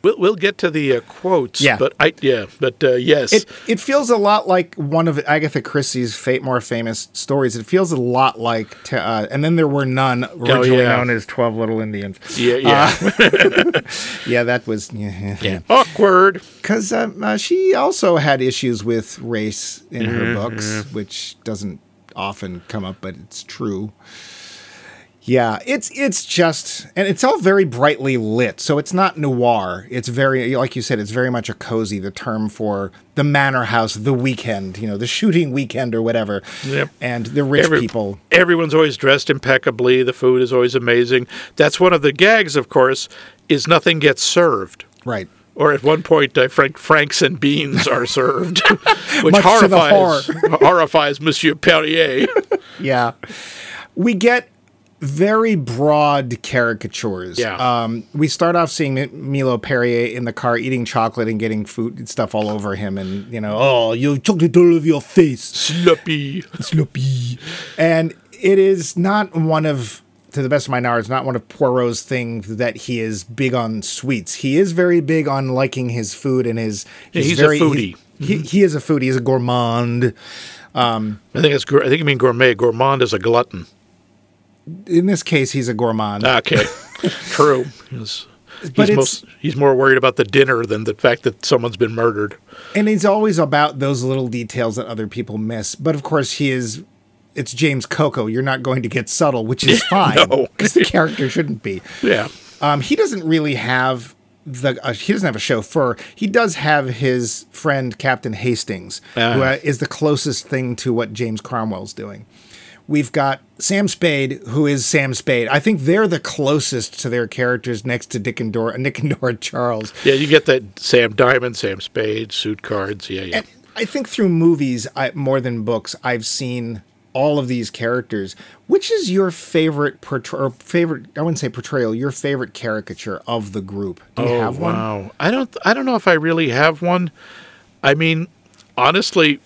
We'll, we'll get to the uh, quotes. Yeah. But I yeah. But uh, yes. It it feels a lot like one of Agatha Christie's fa- more famous stories. It feels a lot like, t- uh, and then there were none originally yeah. known as Twelve Little Indians. yeah. Yeah. Yeah, that was yeah. yeah. Awkward. Because um, uh, she also had issues with race in her Mm-hmm, books, which doesn't often come up, but it's true. Yeah, it's it's just and it's all very brightly lit. So it's not noir. It's very like you said it's very much a cozy the term for the manor house, the weekend, you know, the shooting weekend or whatever. Yep. And the rich Every- people. Everyone's always dressed impeccably. The food is always amazing. That's one of the gags, of course, is nothing gets served. Right. Or at one point, uh, Frank, Franks and beans are served, which Much to the horrifies horrifies Monsieur Perrier. Yeah. We get very broad caricatures. Yeah. Um, we start off seeing Mi- Milo Perrier in the car eating chocolate and getting food and stuff all over him, and you know, oh, you chocolate all over your face, Sloppy. sloppy. And it is not one of, to the best of my knowledge, not one of Poirot's things that he is big on sweets. He is very big on liking his food and his. he's a foodie. He, he is a foodie. He's a gourmand. I think it's. I think you mean gourmet. Gourmand is a glutton. In this case, he's a gourmand. Okay, true. He's, But he's, most, he's more worried about the dinner than the fact that someone's been murdered. And it's always about those little details that other people miss. But of course, he is. It's James Coco. You're not going to get subtle, which is fine No. because the character shouldn't be. Yeah. Um, he doesn't really have the. Uh, he doesn't have a chauffeur. He does have his friend Captain Hastings, who Ah. uh, is the closest thing to what James Cromwell's doing. We've got Sam Spade, who is Sam Spade. I think they're the closest to their characters next to Dick and Dora, Nick and Dora Charles. Yeah, you get that Sam Diamond, Sam Spade, suit cards. Yeah, yeah. And I think through movies, I, more than books, I've seen all of these characters. Which is your favorite portrayal? or favorite? I wouldn't say portrayal. Your favorite caricature of the group? Do you oh, have one? Oh, Wow. I don't I don't know if I really have one. I mean, honestly,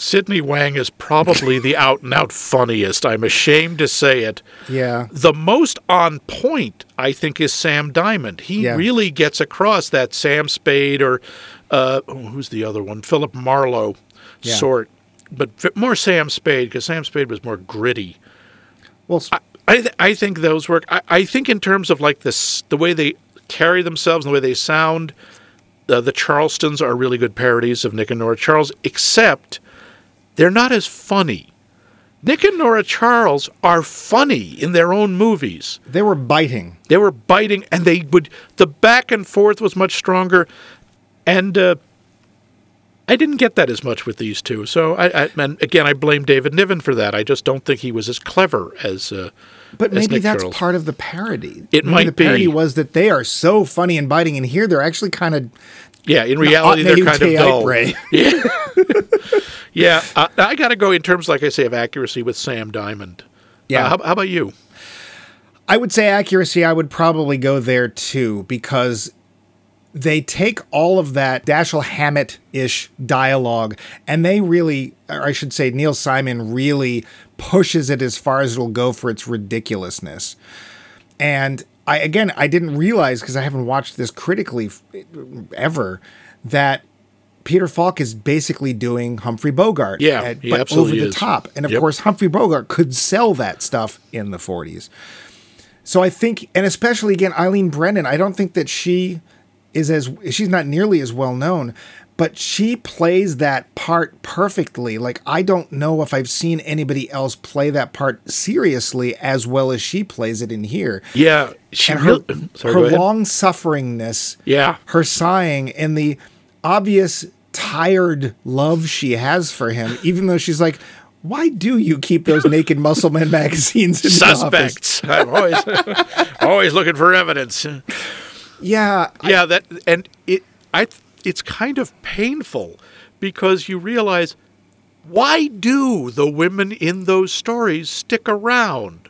Sidney Wang is probably the out and out funniest. I'm ashamed to say it. Yeah. The most on point, I think, is Sam Diamond. He Yeah. really gets across that Sam Spade or uh, oh, who's the other one? Philip Marlowe Yeah. sort, but more Sam Spade because Sam Spade was more gritty. Well, s- I th- I think those work. I, I think in terms of like this, the way they carry themselves and the way they sound, uh, the Charlestons are really good parodies of Nick and Nora Charles, except they're not as funny. Nick and Nora Charles are funny in their own movies. they were biting. They were biting, and they would the back and forth was much stronger, and uh, I didn't get that as much with these two. So I, I and again, I blame David Niven for that. I just don't think he was as clever as. Uh, But maybe that's Charles. part of the parody. It maybe might the parody be. was that they are so funny and biting, and here they're actually kind of Yeah, in reality, they're kind of dull. Yeah, yeah. Uh, I got to go in terms, like I say, of accuracy with Sam Diamond. Yeah. Uh, how, how about you? I would say accuracy, I would probably go there too, because they take all of that Dashiell Hammett ish dialogue and they really, or I should say, Neil Simon really pushes it as far as it'll go for its ridiculousness. And I, again, I didn't realize because I haven't watched this critically f- ever that Peter Falk is basically doing Humphrey Bogart. Yeah, at- but over the is. top. And of Yep. course, Humphrey Bogart could sell that stuff in the 40s. So I think, and especially again, Eileen Brennan, I don't think that she is as, she's not nearly as well known, but she plays that part perfectly. Like, I don't know if I've seen anybody else play that part seriously as well as she plays it in here. Yeah, she And her, really, sorry, her long sufferingness, Yeah. her sighing, and the obvious tired love she has for him, even though she's like, why do you keep those naked muscle men magazines in the office? suspects. I'm always always looking for evidence. Yeah, Yeah, that and it I it's kind of painful because you realize why do the women in those stories stick around?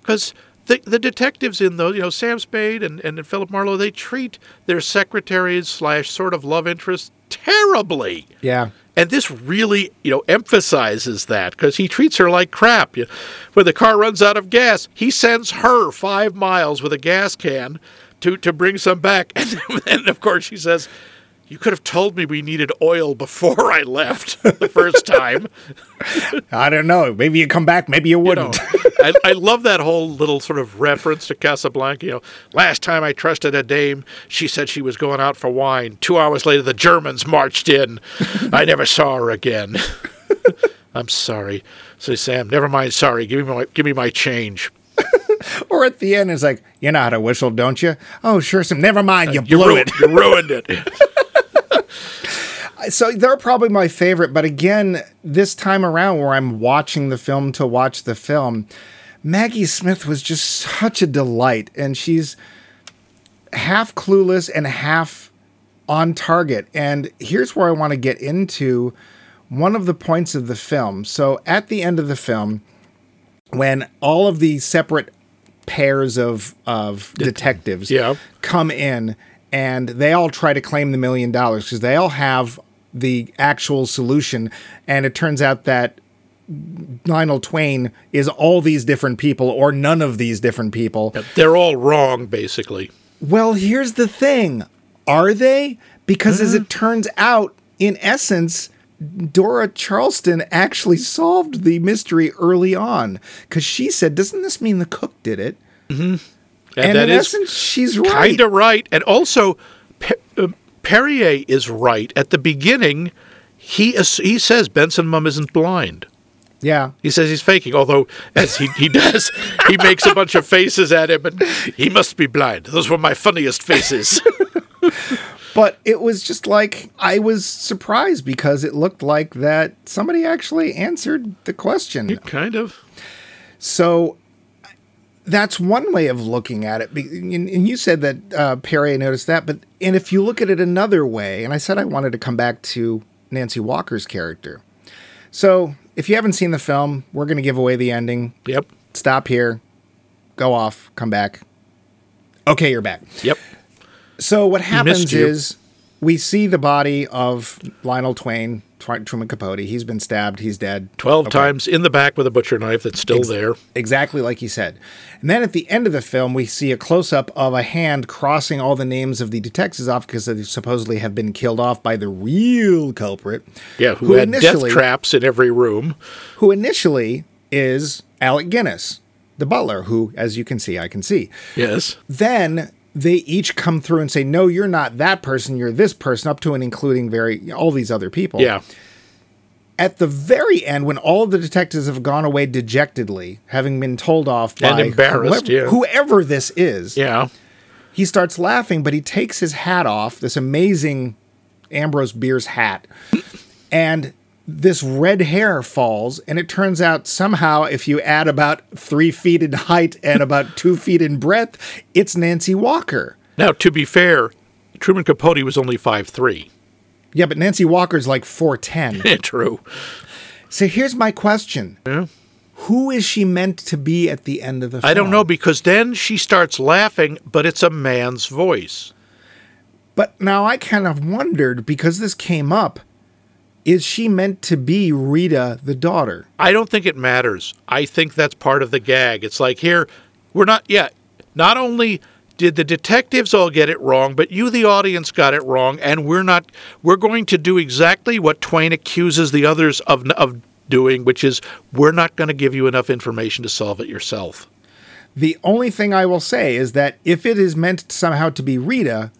Because the the detectives in those, you know, Sam Spade and, and Philip Marlowe, they treat their secretaries slash sort of love interests terribly. yeah. And this really, you know, emphasizes that because he treats her like crap. You when the car runs out of gas, he sends her five miles with a gas can to, to bring some back. And then, of course, she says, You could have told me we needed oil before I left the first time. I don't know. Maybe you come back, maybe you You know, wouldn't. I, I love that whole little sort of reference to Casablanca. You know, last time I trusted a dame, she said she was going out for wine. Two hours later, the Germans marched in. I never saw her again. I'm sorry. Say, Sam, never mind. Sorry. Give me my give me my change. Or at the end, it's like, you know how to whistle, don't you? Oh, sure, Sam. Never mind, uh, you You, blew ru- it. you ruined it. So they're probably my favorite, but again, this time around where I'm watching the film to watch the film, Maggie Smith was just such a delight, and she's half clueless and half on target. And here's where I want to get into one of the points of the film. So at the end of the film, when all of the separate pairs of of detectives Yeah. come in and they all try to claim the million dollars because they all have the actual solution and it turns out that Lionel Twain is all these different people or none of these different people. They're all wrong, basically. Well, here's the thing. Are they? Because as it mm. turns out, in essence, Dora Charleston actually solved the mystery early on because she said, Doesn't this mean the cook did it? Mm-hmm. And, And that in is essence, she's right. kind of right. And also, Perrier is right. At the beginning, he he says Bensonmum isn't blind. Yeah. He says he's faking, although as he, he does, he makes a bunch of faces at him, and he must be blind. Those were my funniest faces. But it was just like, I was surprised because it looked like that somebody actually answered the question. kind of. So that's one way of looking at it. And and you said that uh, Perry noticed that, but and if you look at it another way, and I said I wanted to come back to Nancy Walker's character. So if you haven't seen the film, we're going to give away the ending. Yep. Stop here, go off, come back. Okay, you're back. Yep. So what happens is we see the body of Lionel Twain, Truman Capote. He's been stabbed. He's dead. 12 Okay. times in the back with a butcher knife that's still there. Exactly like he said. And then at the end of the film, we see a close up of a hand crossing all the names of the detectives off because they supposedly have been killed off by the real culprit. Yeah, who, Who had death initially- traps in every room. Who initially is Alec Guinness, the butler, who, as you can see, I can see. Yes. Then they each come through and say, No, you're not that person, you're this person, up to and including very all these other people. Yeah. At the very end, when all the detectives have gone away dejectedly, having been told off And by embarrassed, whoever, yeah. whoever this is, Yeah. he starts laughing, but he takes his hat off, this amazing Ambrose Bierce hat, and this red hair falls. And it turns out somehow, if you add about three feet in height and about two feet in breadth, it's Nancy Walker. Now, to be fair, Truman Capote was only five three. Yeah, but Nancy Walker's like 4'10. True. so here's my question Who is she meant to be at the end of the film? I don't know because then she starts laughing, but it's a man's voice. But now I kind of wondered because this came up is she meant to be Rita, the daughter? I don't think it matters. I think that's part of the gag. It's like here, we're not yeah, not only did the detectives all get it wrong, but you the audience got it wrong and we're not we're going to do exactly what Twain accuses the others of of doing, which is we're not going to give you enough information to solve it yourself. The only thing I will say is that if it is meant somehow to be Rita,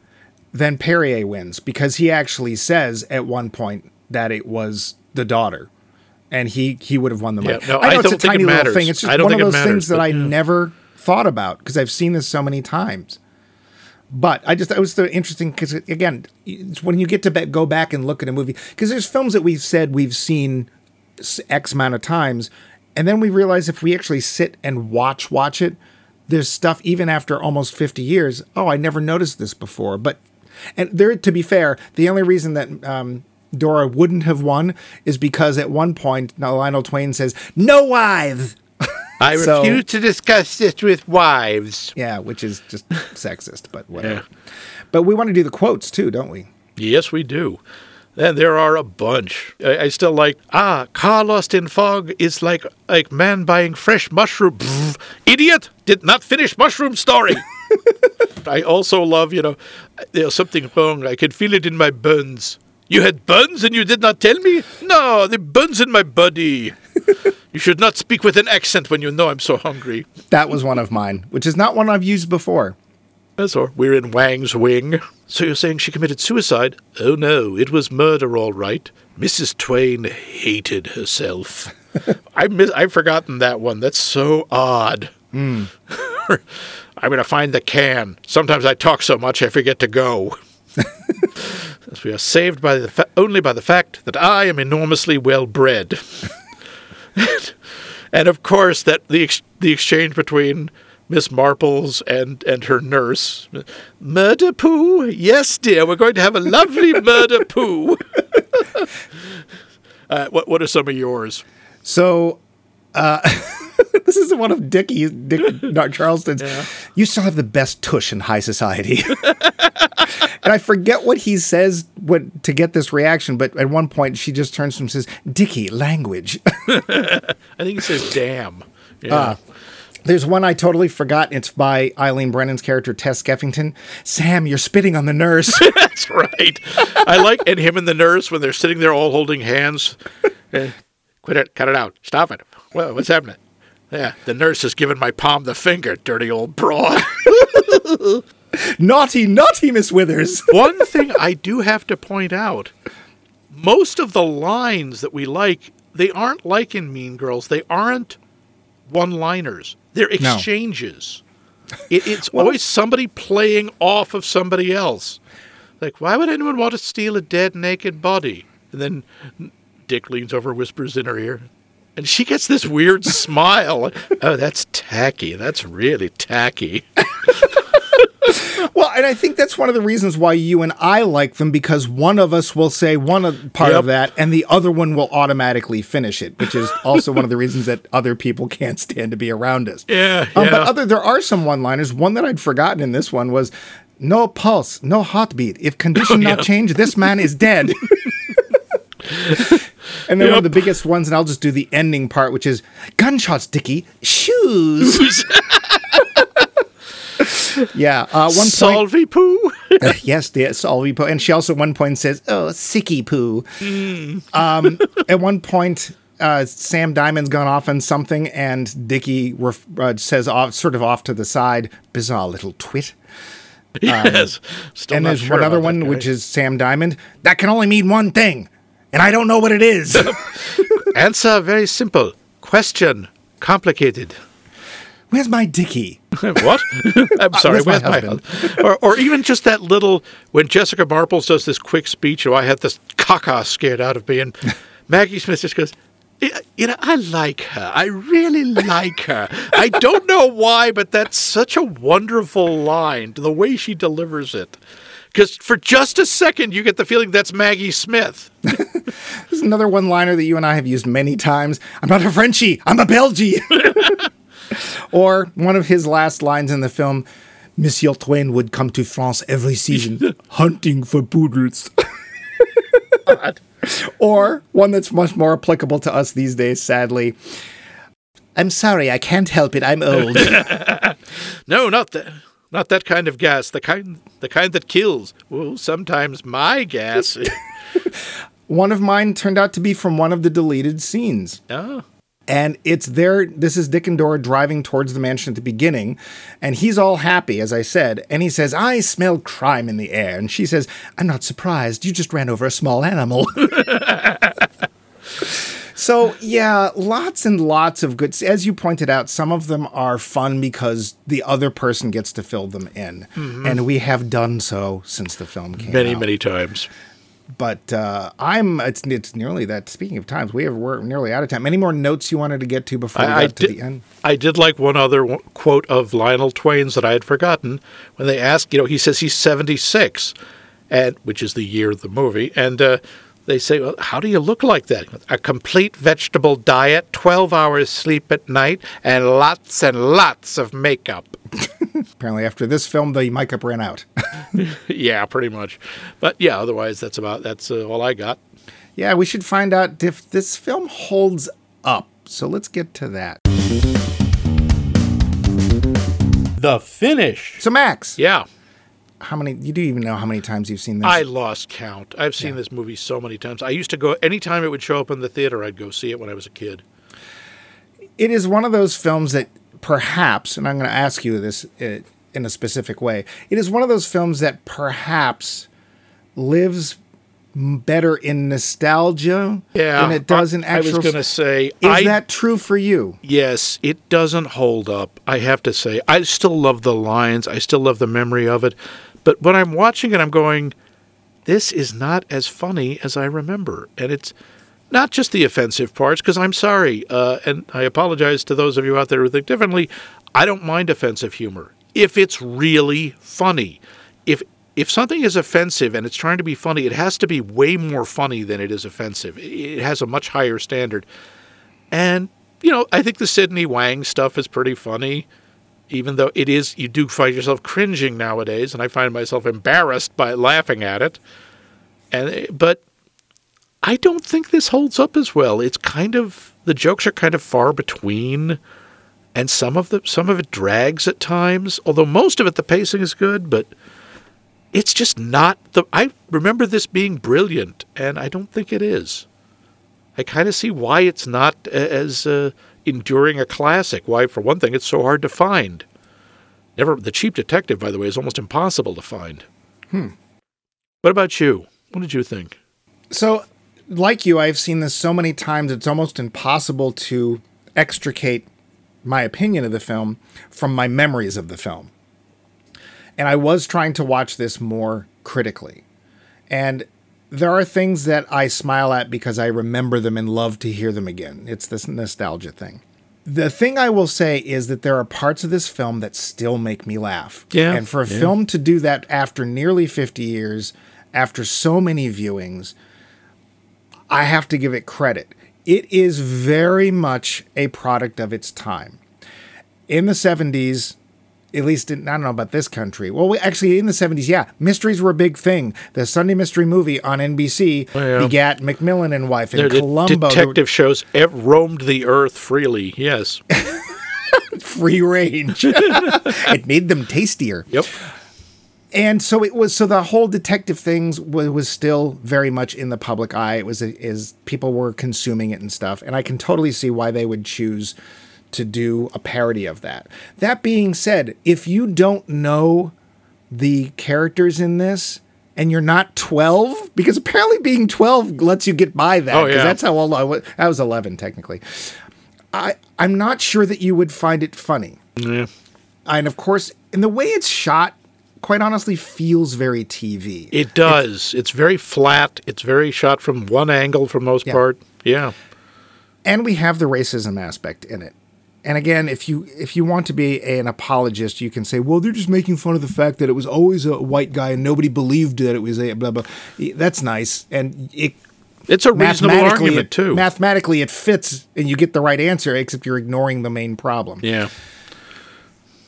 then Perrier wins because he actually says at one point that it was the daughter. And he he would have won the money. Yeah, no, I know I it's don't a think it tiny little matters. thing. It's just one of those matters, things that I never thought about because I've seen this so many times. But I just it was so interesting because again, it's when you get to be, go back and look at a movie because there's films that we've said we've seen x amount of times, and then we realize if we actually sit and watch watch it, there's stuff even after almost 50 years. Oh, I never noticed this before. But and there, to be fair, the only reason that um, Dora wouldn't have won is because at one point now Lionel Twain says, "No wives." I So- refuse to discuss this with wives. Yeah, which is just sexist, but whatever. But we want to do the quotes too, don't we? Yes, we do. And there are a bunch. I, I still like, ah, car lost in fog is like like man buying fresh mushroom. Pfft, idiot! Did not finish mushroom story. I also love, you know, there's something wrong. I can feel it in my buns. You had buns and you did not tell me? No, the buns in my body. you should not speak with an accent when you know I'm so hungry. That was one of mine, which is not one I've used before. That's or we're in Wang's wing. So you're saying she committed suicide? Oh no, it was murder, all right. Mrs. Twain hated herself. I miss, I've forgotten that one. That's so odd. Hmm. I'm going to find the can. Sometimes I talk so much I forget to go. As we are saved by the fa- only by the fact that I am enormously well bred. and of course, that the ex- the exchange between Miss Marples and and her nurse, murder poo. Yes, dear, we're going to have a lovely murder poo. uh, what what are some of yours? So, uh, this is one of Dickie, Dick, not Charleston's. You still have the best tush in high society. And I forget what he says what, to get this reaction, but at one point she just turns to him and says, Dickie, language. I think he says damn. Yeah. There's one I totally forgot. It's by Eileen Brennan's character, Tess Skeffington. Sam, you're spitting on the nurse. That's right. I like and him and the nurse when they're sitting there all holding hands. Eh, quit it, cut it out, stop it. Well, what's happening? Yeah, the nurse has given my palm the finger, dirty old broad. naughty, naughty, Miss Withers. One thing I do have to point out: most of the lines that we like, they aren't like in Mean Girls. They aren't one-liners. They're exchanges. It, it's always somebody playing off of somebody else. Like, why would anyone want to steal a dead, naked body? And then Dick leans over, whispers in her ear, and she gets this weird smile. Oh, that's tacky. That's really tacky. Well, and I think that's one of the reasons why you and I like them because one of us will say one part of that and the other one will automatically finish it, which is also one of the reasons that other people can't stand to be around us. Yeah, Um, yeah. but other there are some one-liners. One that I'd forgotten in this one was no pulse, no heartbeat. If condition not yeah. change, this man is dead. and then one of the biggest ones, and I'll just do the ending part, which is gunshots, Dickie, shoes. Yeah, uh, one point. Salvi poo. yes, dear Solvy poo. And she also at one point says, "Oh, sicky poo." Um, at one point, uh, Sam Diamond's gone off on something, and Dicky ref- uh, says, off, sort of off to the side, "Bizarre little twit." yes. Still and there's sure one other one, which is Sam Diamond. That can only mean one thing, and I don't know what it is. Answer very simple. Question complicated. Where's my Dickie? what? I'm uh, sorry. where's my where's my husband? or, or even just that little when Jessica Marples does this quick speech. Oh, I had this caca scared out of me, and Maggie Smith just goes. You know, I like her. I really like her. I don't know why, but that's such a wonderful line. The way she delivers it, because for just a second you get the feeling that's Maggie Smith. There's another one-liner that you and I have used many times. I'm not a Frenchie. I'm a Belgie. or one of his last lines in the film, Monsieur Twain would come to France every season hunting for poodles. or one that's much more applicable to us these days, sadly. I'm sorry, I can't help it. I'm old. No, not that. Not that kind of gas. The kind, the kind that kills. Well, sometimes my gas. one of mine turned out to be from one of the deleted scenes. oh, And it's there. This is Dick and Dora driving towards the mansion at the beginning. And he's all happy, as I said. And he says, I smell crime in the air. And she says, I'm not surprised. You just ran over a small animal. so, yeah, lots and lots of good. As you pointed out, some of them are fun because the other person gets to fill them in. Mm-hmm. And we have done so since the film came many, out many times. But uh, I'm it's it's nearly that. Speaking of times, we have we're nearly out of time. Any more notes you wanted to get to before we I, I to did. the end? I did like one other quote of Lionel Twain's that I had forgotten when they ask, You know, he says he's seventy six, and which is the year of the movie, and uh, they say, well, "How do you look like that?" A complete vegetable diet, twelve hours sleep at night, and lots and lots of makeup. Apparently, after this film, the makeup ran out. yeah, pretty much. But yeah, otherwise, that's about that's uh, all I got. yeah, we should find out if this film holds up. So let's get to that. The finish. So Max, Yeah. how many? You do even know how many times you've seen this? I lost count. I've seen this movie so many times. I used to go anytime it would show up in the theater. I'd go see it when I was a kid. it is one of those films that perhaps, and I'm going to ask you this, uh, in a specific way. It is one of those films that perhaps lives better in nostalgia Yeah, than it does in I, I was going to say, is I, that true for you? yes, it doesn't hold up. I have to say, I still love the lines. I still love the memory of it. But when I'm watching it, I'm going, this is not as funny as I remember, and it's not just the offensive parts. Because I'm sorry, uh, and I apologize to those of you out there who think differently. I don't mind offensive humor if it's really funny. If if something is offensive and it's trying to be funny, it has to be way more funny than it is offensive. It has a much higher standard. And, you know, I think the Sidney Wang stuff is pretty funny, even though it is, you do find yourself cringing nowadays, and I find myself embarrassed by laughing at it. And, but I don't think this holds up as well. It's kind of, the jokes are kind of far between. And some of the some of it drags at times, although most of it the pacing is good, but it's just not the I remember this being brilliant and I don't think it is. I kind of see why it's not as uh, enduring a classic. Why, for one thing, it's so hard to find. Never the cheap detective, by the way, is almost impossible to find. Hmm. What about you? What did you think? So, like you, I've seen this so many times, it's almost impossible to extricate my opinion of the film from my memories of the film. And I was trying to watch this more critically. And there are things that I smile at because I remember them and love to hear them again. It's this nostalgia thing. The thing I will say is that there are parts of this film that still make me laugh. Yeah, And for a yeah. film to do that after nearly 50 years, after so many viewings, I have to give it credit. It is very much a product of its time. In the 70s, at least in, I don't know about this country. Well, we, actually, in the 70s, yeah, mysteries were a big thing. The Sunday Mystery Movie on NBC Oh, yeah. begat McMillan and Wife and the Columbo. There were detective shows roamed the earth freely. Yes. free range. it made them tastier. Yep. And so it was so the whole detective things was, was still very much in the public eye. It was is people were consuming it and stuff. And i can totally see why they would choose to do a parody of that. That being said if you don't know the characters in this and you're not 12 because apparently being 12 lets you get by that Oh, because yeah. that's how old i was i was 11 technically. I i'm not sure that you would find it funny. Yeah. and of course, in the way it's shot, quite honestly, feels very TV. It does. It's, very flat. It's very shot from one angle for most Yeah. part. Yeah. and we have the racism aspect in it. And again, if you if you want to be an apologist, you can say, "Well, they're just making fun of the fact that it was always a white guy and nobody believed that it was a blah blah." That's nice, and it It's a reasonable mathematically argument it, too. mathematically it fits, and you get the right answer, except you're ignoring the main problem. yeah.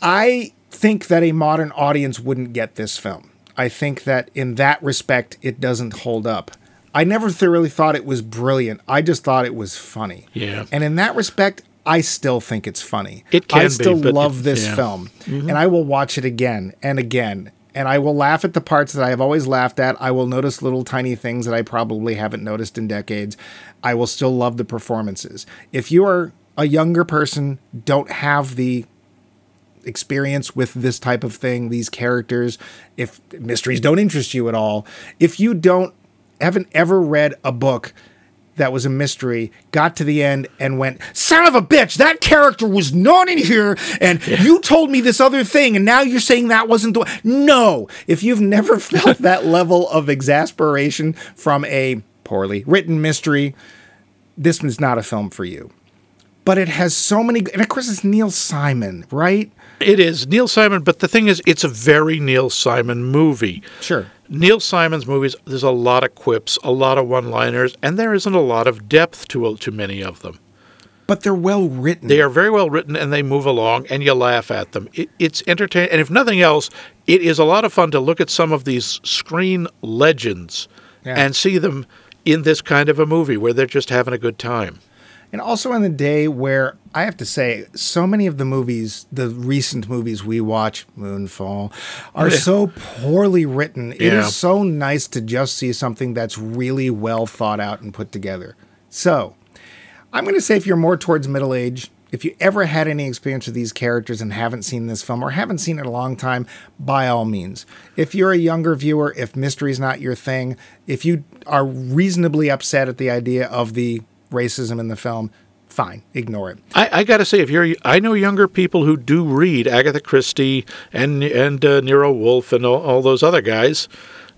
I think that a modern audience wouldn't get this film. I think that in that respect, it doesn't hold up. I never thoroughly thought it was brilliant. I just thought it was funny. Yeah. And in that respect, I still think it's funny. It can I still but love it- this yeah. film. Mm-hmm. And I will watch it again and again. And I will laugh at the parts that I have always laughed at. I will notice little tiny things that I probably haven't noticed in decades. I will still love the performances. If you are a younger person, don't have the experience with this type of thing, these characters, if mysteries don't interest you at all, if you don't haven't ever read a book that was a mystery, got to the end and went, son of a bitch, that character was not in here, and you told me this other thing, and now you're saying that wasn't the one. No. If you've never felt that level of exasperation from a poorly written mystery, this is not a film for you. But it has so many, and of course it's Neil Simon, right? It is Neil Simon, but the thing is, it's a very Neil Simon movie. Sure. Neil Simon's movies, there's a lot of quips, a lot of one-liners, and there isn't a lot of depth to to many of them. But they're well written. They are very well written, and they move along, and you laugh at them. It, it's entertaining, and if nothing else, it is a lot of fun to look at some of these screen legends Yeah. and see them in this kind of a movie where they're just having a good time. And also in the day where I have to say, so many of the movies, the recent movies we watch, Moonfall, are so poorly written. It Yeah. is so nice to just see something that's really well thought out and put together. So, I'm going to say if you're more towards middle age, if you ever had any experience with these characters and haven't seen this film or haven't seen it a long time, by all means. If you're a younger viewer, if mystery's not your thing, if you are reasonably upset at the idea of the racism in the film, fine, ignore it. I, I got to say, if you're, I know younger people who do read Agatha Christie and and uh, Nero Wolfe and all, all those other guys.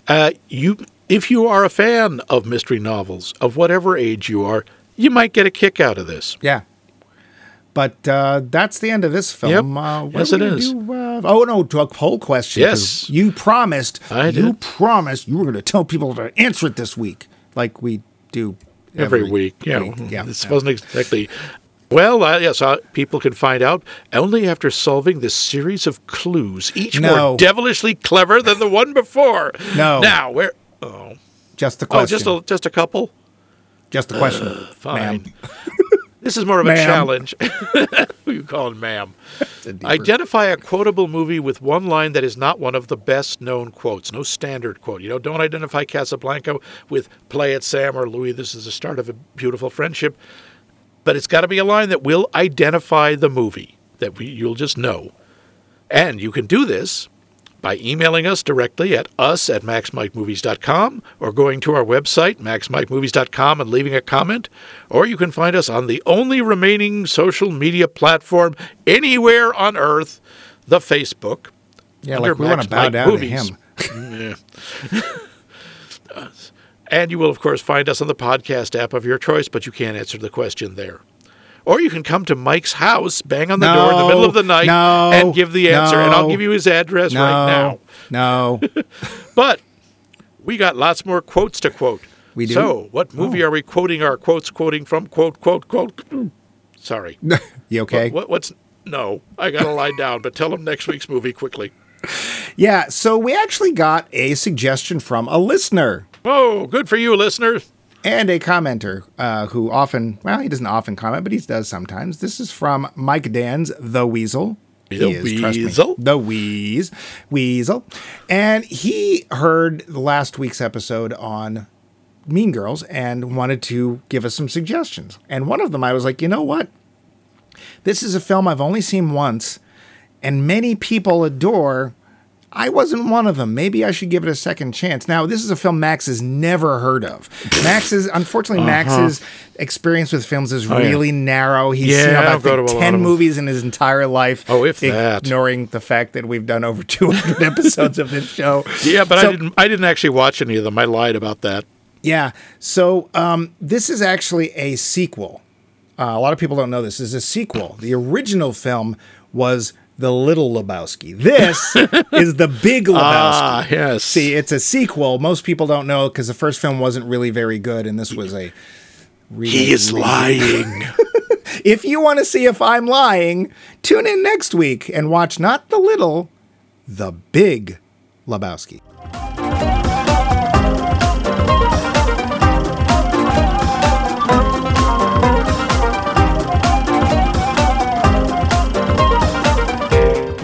Uh, you, if you are a fan of mystery novels of whatever age you are, you might get a kick out of this. Yeah. But uh, that's the end of this film. Yep. Uh, Yes, it is. do? Uh, oh no, to a poll question. Yes. you promised. I You promised you were going to tell people to answer it this week, like we do every, week. Yeah, week. Yeah. this wasn't exactly. Well, uh, yes, uh, people can find out only after solving this series of clues, each No. more devilishly clever than the one before. No. Now, where? Oh, Just the oh, just a just a couple. just a question. Fine. ma'am. This is more of a Ma'am. challenge. Who you calling ma'am? Identify a quotable movie with one line that is not one of the best known quotes. No standard quote. You know, don't identify Casablanca with "Play it, Sam" or "Louis, this is the start of a beautiful friendship." But it's got to be a line that will identify the movie that we, you'll just know. And you can do this by emailing us directly at us at maxmikemovies.com or going to our website, maxmikemovies.com, and leaving a comment. Or you can find us on the only remaining social media platform anywhere on earth, the Facebook. Yeah, like we want Max to bow Mike down Movies. to him. And you will, of course, find us on the podcast app of your choice, but you can't answer the question there. Or you can come to Mike's house, bang on the door in the middle of the night, No, and give the answer. And I'll give you his address No, right now. no. But we got lots more quotes to quote. We do? So, what movie oh. are we quoting our quotes quoting from? Quote, quote, quote. Sorry. you okay? What, what's. No, I got to lie down, but tell them next week's movie quickly. Yeah, so we actually got a suggestion from a listener Oh, good for you, listeners. And a commenter uh, who often, well, he doesn't often comment, but he does sometimes. This is from Mike Dan's The Weasel. He The is, trust me, Weasel? the Wheeze, Weasel. And he heard the last week's episode on Mean Girls and wanted to give us some suggestions. And one of them, I was like, you know what? This is a film I've only seen once, and many people adore. I wasn't one of them. Maybe I should give it a second chance. Now, this is a film Max has never heard of. Max's, unfortunately, Max's experience with films is Uh-huh. Oh, yeah. really narrow. He's Yeah, seen about don't go to a lot 10 movies in his entire life. Oh, if that. Ignoring the fact that we've done over 200 episodes of this show. Yeah, but So- I didn't. I didn't actually watch any of them. I lied about that. Yeah. So um, this is actually a sequel. Uh, a lot of people don't know this. This is a sequel. The original film was The Little Lebowski. This is The Big Lebowski. Ah, yes. See, it's a sequel. Most people don't know because the first film wasn't really very good, and this was a. He is lying. If you want to see if I'm lying, tune in next week and watch not The Little, The Big Lebowski.